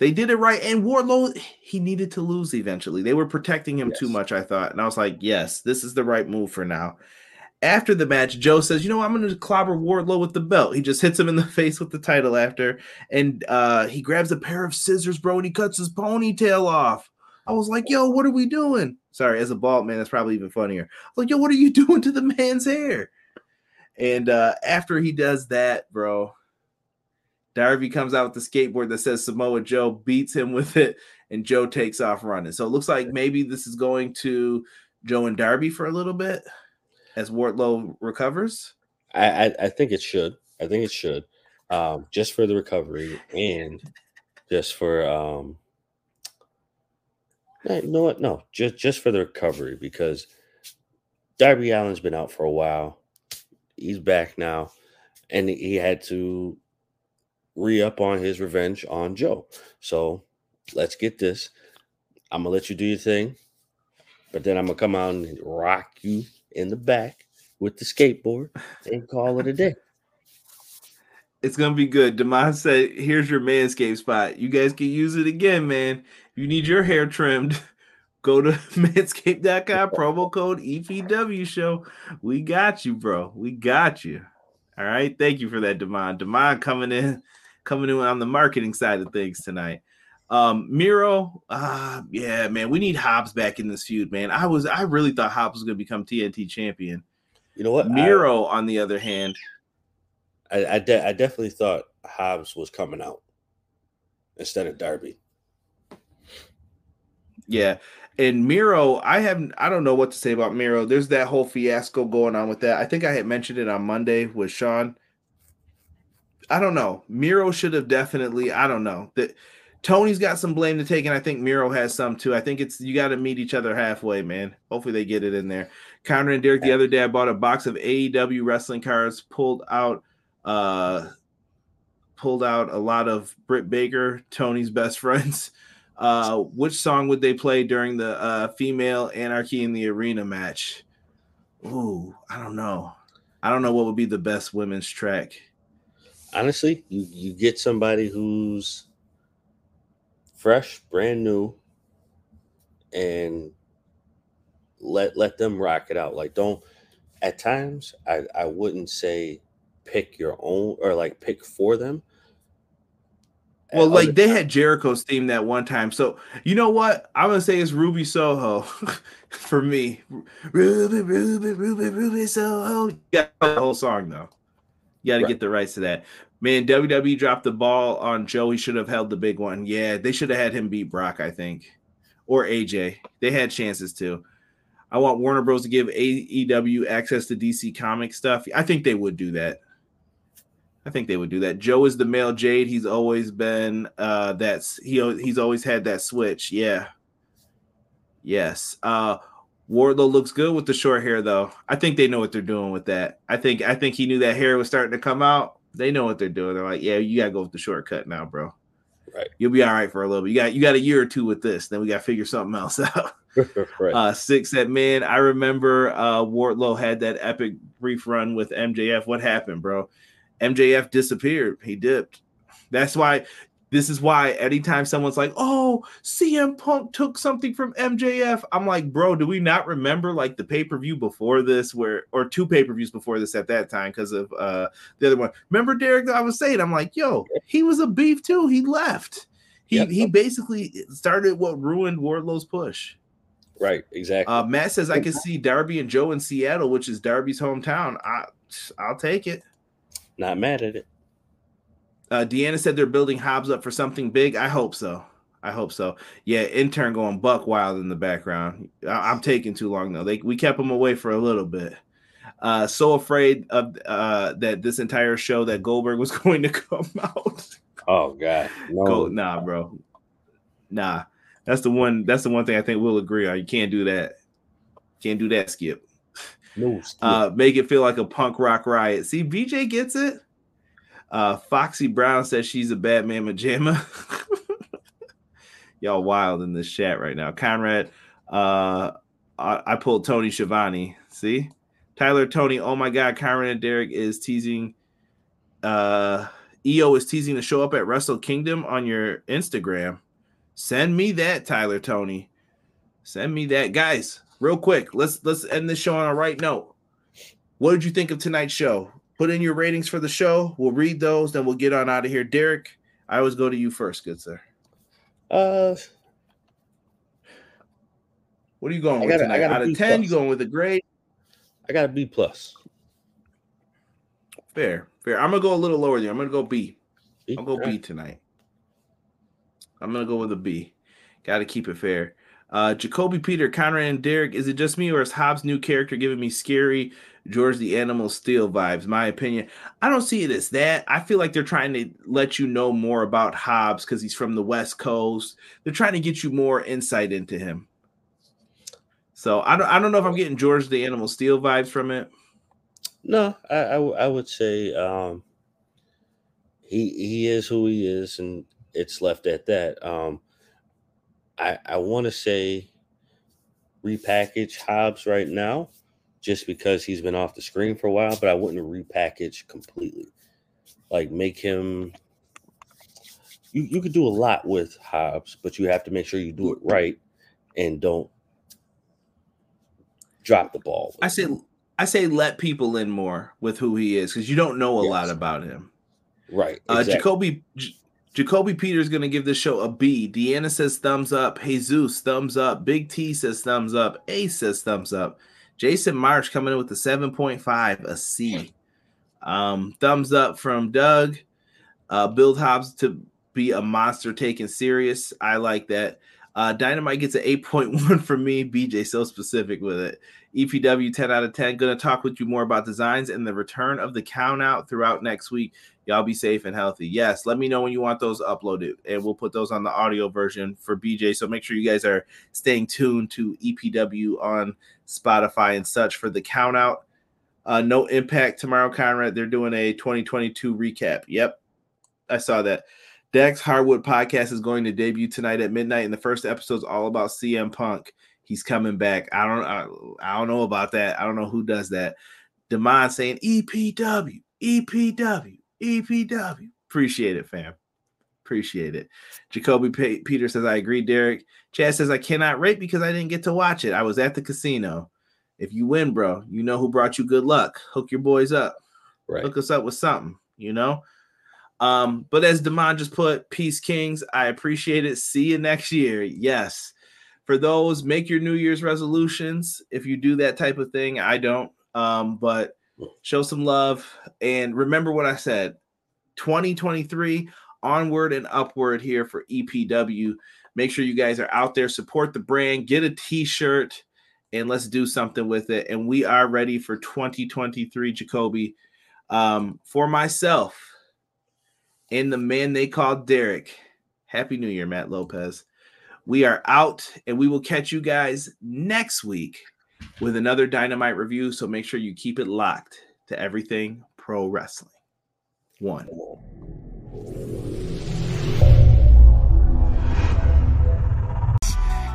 C: They did it right. And Wardlow, he needed to lose eventually. They were protecting him too much, I thought. And I was like, yes, this is the right move for now. After the match, Joe says, you know. I'm going to clobber Wardlow with the belt. He just hits him in the face with the title after. And uh, he grabs a pair of scissors, bro, and he cuts his ponytail off. I was like, yo, what are we doing? Sorry, as a bald man, that's probably even funnier. Like, yo, what are you doing to the man's hair? And uh, after he does that, bro, Darby comes out with the skateboard that says Samoa Joe, beats him with it, and Joe takes off running. So it looks like maybe this is going to Joe and Darby for a little bit as Wardlow recovers.
D: I, I I think it should. I think it should. Um, just for the recovery and just for um no, you know what? No, just just for the recovery because Darby Allin's been out for a while. He's back now, and he had to re up on his revenge on Joe. So let's get this. I'm gonna let you do your thing, but then I'm gonna come out and rock you in the back with the skateboard and call it a day.
C: It's gonna be good. Demond said, "Here's your manscape spot. You guys can use it again, man. If you need your hair trimmed, go to manscaped.com. Promo code EPW show. We got you, bro. We got you. All right. Thank you for that, Demond. Demond coming in, coming in on the marketing side of things tonight. Um, Miro, uh, yeah, man, we need Hobbs back in this feud, man. I was, I really thought Hobbs was gonna become TNT champion.
D: You know what? I-
C: Miro, on the other hand,
D: I I, de- I definitely thought Hobbs was coming out instead of Darby.
C: Yeah. And Miro, I haven't I don't know what to say about Miro. There's that whole fiasco going on with that. I think I had mentioned it on Monday with Sean. I don't know. Miro should have definitely, I don't know. That Tony's got some blame to take, and I think Miro has some too. I think it's you got to meet each other halfway, man. Hopefully they get it in there. Counter and Derek the other day, I bought a box of AEW wrestling cards, pulled out uh pulled out a lot of Britt Baker, Tony's best friends. Uh, which song would they play during the uh, female Anarchy in the Arena match? Ooh, I don't know. I don't know what would be the best women's track.
D: Honestly, you you get somebody who's fresh, brand new, and let let them rock it out. Like don't at times I I wouldn't say pick your own or like pick for them.
C: Well,
D: At
C: like they
D: times-
C: had Jericho's theme that one time. So you know what? I'm gonna say it's Ruby Soho for me. Ruby, Ruby, Ruby, Ruby Soho. Got the whole song though. You got to
D: Right.
C: get the rights to that. Man, WWE dropped the ball on Joe. He should have held the big one. Yeah, they should have had him beat Brock, I think, or AJ. They had chances too. I want Warner Bros. to give AEW access to DC comic stuff. I think they would do that. I think they would do that. Joe is the male Jade. He's always been uh that's he he's always had that switch. Yeah. Yes. Uh Wardlow looks good with the short hair though. I think they know what they're doing with that. I think I think he knew that hair was starting to come out. They know what they're doing. They're like, "Yeah, you got to go with the shortcut now, bro."
D: Right.
C: You'll be all right for a little bit. You got you got a year or two with this. Then we got to figure something else out.
D: right.
C: Uh, six said, man, I remember uh, Wardlow had that epic brief run with MJF. What happened, bro? MJF disappeared. He dipped. That's why. This is why anytime someone's like, "Oh, CM Punk took something from MJF," I'm like, "Bro, do we not remember like the pay per view before this, where or two pay per views before this at that time because of uh the other one? Remember Derek? I was saying, I'm like, "Yo, he was a beef too. He left. He
D: Yep.
C: he basically started what ruined Wardlow's push."
D: right. Exactly.
C: Uh, Matt says I can see Darby and Joe in Seattle, which is Darby's hometown. I, I'll take it.
D: Not mad at it.
C: Uh, Deanna said they're building Hobbs up for something big. I hope so. I hope so. Yeah, intern going buck wild in the background. I, am taking too long though. They we kept him away for a little bit. Uh, so afraid of uh, that this entire show that Goldberg was going to come out.
D: Oh God. No.
C: Go, nah, bro. Nah, that's the one. That's the one thing I think we'll agree on. You can't do that. Can't do that, Skip.
D: No. Skip.
C: uh, make it feel like a punk rock riot. See, BJ gets it. Uh, Foxy Brown says she's a Batman pajama. y'all wild in this chat right now. Conrad, uh, I, I pulled Tony Schiavone. See, Tyler, Tony. Oh my God, Conrad and Derek is teasing. Uh, EO is teasing to show up at Wrestle Kingdom on your Instagram. Send me that, Tyler, Tony. Send me that, guys. Real quick, let's let's end this show on a right note. What did you think of tonight's show? Put in your ratings for the show. We'll read those, then we'll get on out of here. Derek, I always go to you first, good sir.
D: Uh,
C: What are you going
D: I
C: with
D: gotta- I
C: tonight?
D: gotta
C: Out of
D: B
C: 10, you going with a grade?
D: I got a B plus.
C: Fair, fair. I'm gonna go a little lower there. I'm gonna go B.
D: B?
C: I'll go B tonight. I'm gonna go with a B. Got to keep it fair. Uh, Jacoby Peter, Conrad, and Derek. Is it just me, or is Hobbs' new character giving me scary George the Animal Steele vibes? My opinion. I don't see it as that. I feel like they're trying to let you know more about Hobbs because he's from the West Coast. They're trying to get you more insight into him. So I don't. I don't know if I'm getting George the Animal Steel vibes from it.
D: No, I, I would say um, he he is who he is, and it's left at that. Um, I I want to say repackage Hobbs right now, just because he's been off the screen for a while, but I wouldn't repackage completely. Like make him. You you could do a lot with Hobbs, but you have to make sure you do it right, and don't drop the ball.
C: I say I say let people in more with who he is because you don't know a lot about him.
D: right.
C: Uh. Jacoby J- Jacoby Peters going to give this show a B. Deanna says thumbs up. Jesus thumbs up. Big T says thumbs up. A says thumbs up. Jason March coming in with a 7.5, a C. Um, thumbs up from Doug. Uh, Build Hobbs to be a monster taken serious. I like that. Uh, Dynamite gets an 8.1 from me. BJ so specific with it. EPW 10 out of 10. Gonna talk with you more about designs and the return of the count out throughout next week. Y'all be safe and healthy. Yes, let me know when you want those uploaded, and we'll put those on the audio version for BJ. So make sure you guys are staying tuned to EPW on Spotify and such for the count out. Uh, no impact tomorrow, Conrad. They're doing a 2022 recap. Yep, I saw that. Dex Hardwood podcast is going to debut tonight at midnight, and the first episode is all about CM Punk. He's coming back. I don't, I, I don't know about that. I don't know who does that. Demond saying EPW, EPW, EPW. Appreciate it, fam. Appreciate it. Jacoby P- Peter says, I agree, Derek. Chad says, I cannot rate because I didn't get to watch it. I was at the casino. If you win, bro, you know who brought you good luck. Hook your boys up.
D: right.
C: Hook us up with something, you know? Um, but as Demond just put, Peace Kings, I appreciate it. See you next year. Yes. For those, make your New Year's resolutions. If you do that type of thing, I don't. Um, but show some love and remember what I said 2023 onward and upward here for EPW. Make sure you guys are out there, support the brand, get a t shirt, and let's do something with it. And we are ready for 2023, Jacoby. Um, for myself and the man they call Derek, Happy New Year, Matt Lopez. We are out and we will catch you guys next week with another dynamite review. So make sure you keep it locked to everything pro wrestling. One.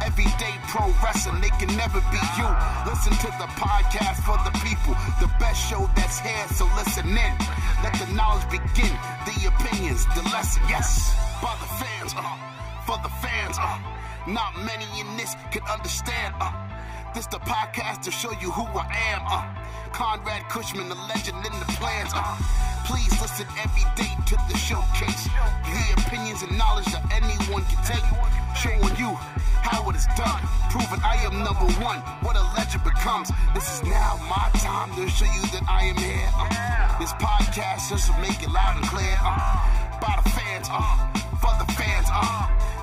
E: Everyday pro wrestling, they can never be you. Listen to the podcast for the people, the best show that's here, so listen in. Let the knowledge begin, the opinions, the lesson, yes. By the fans, uh, for the fans, uh, not many in this can understand, uh. This the podcast to show you who I am, uh. Conrad Cushman, the legend in the plans, uh. Please listen every day to the showcase. The opinions and knowledge that anyone can take. Showing you how it is done. Proving I am number one. What a legend becomes. This is now my time to show you that I am here. Uh, this podcast just to make it loud and clear. Uh, by the fans, uh, for the fans, uh.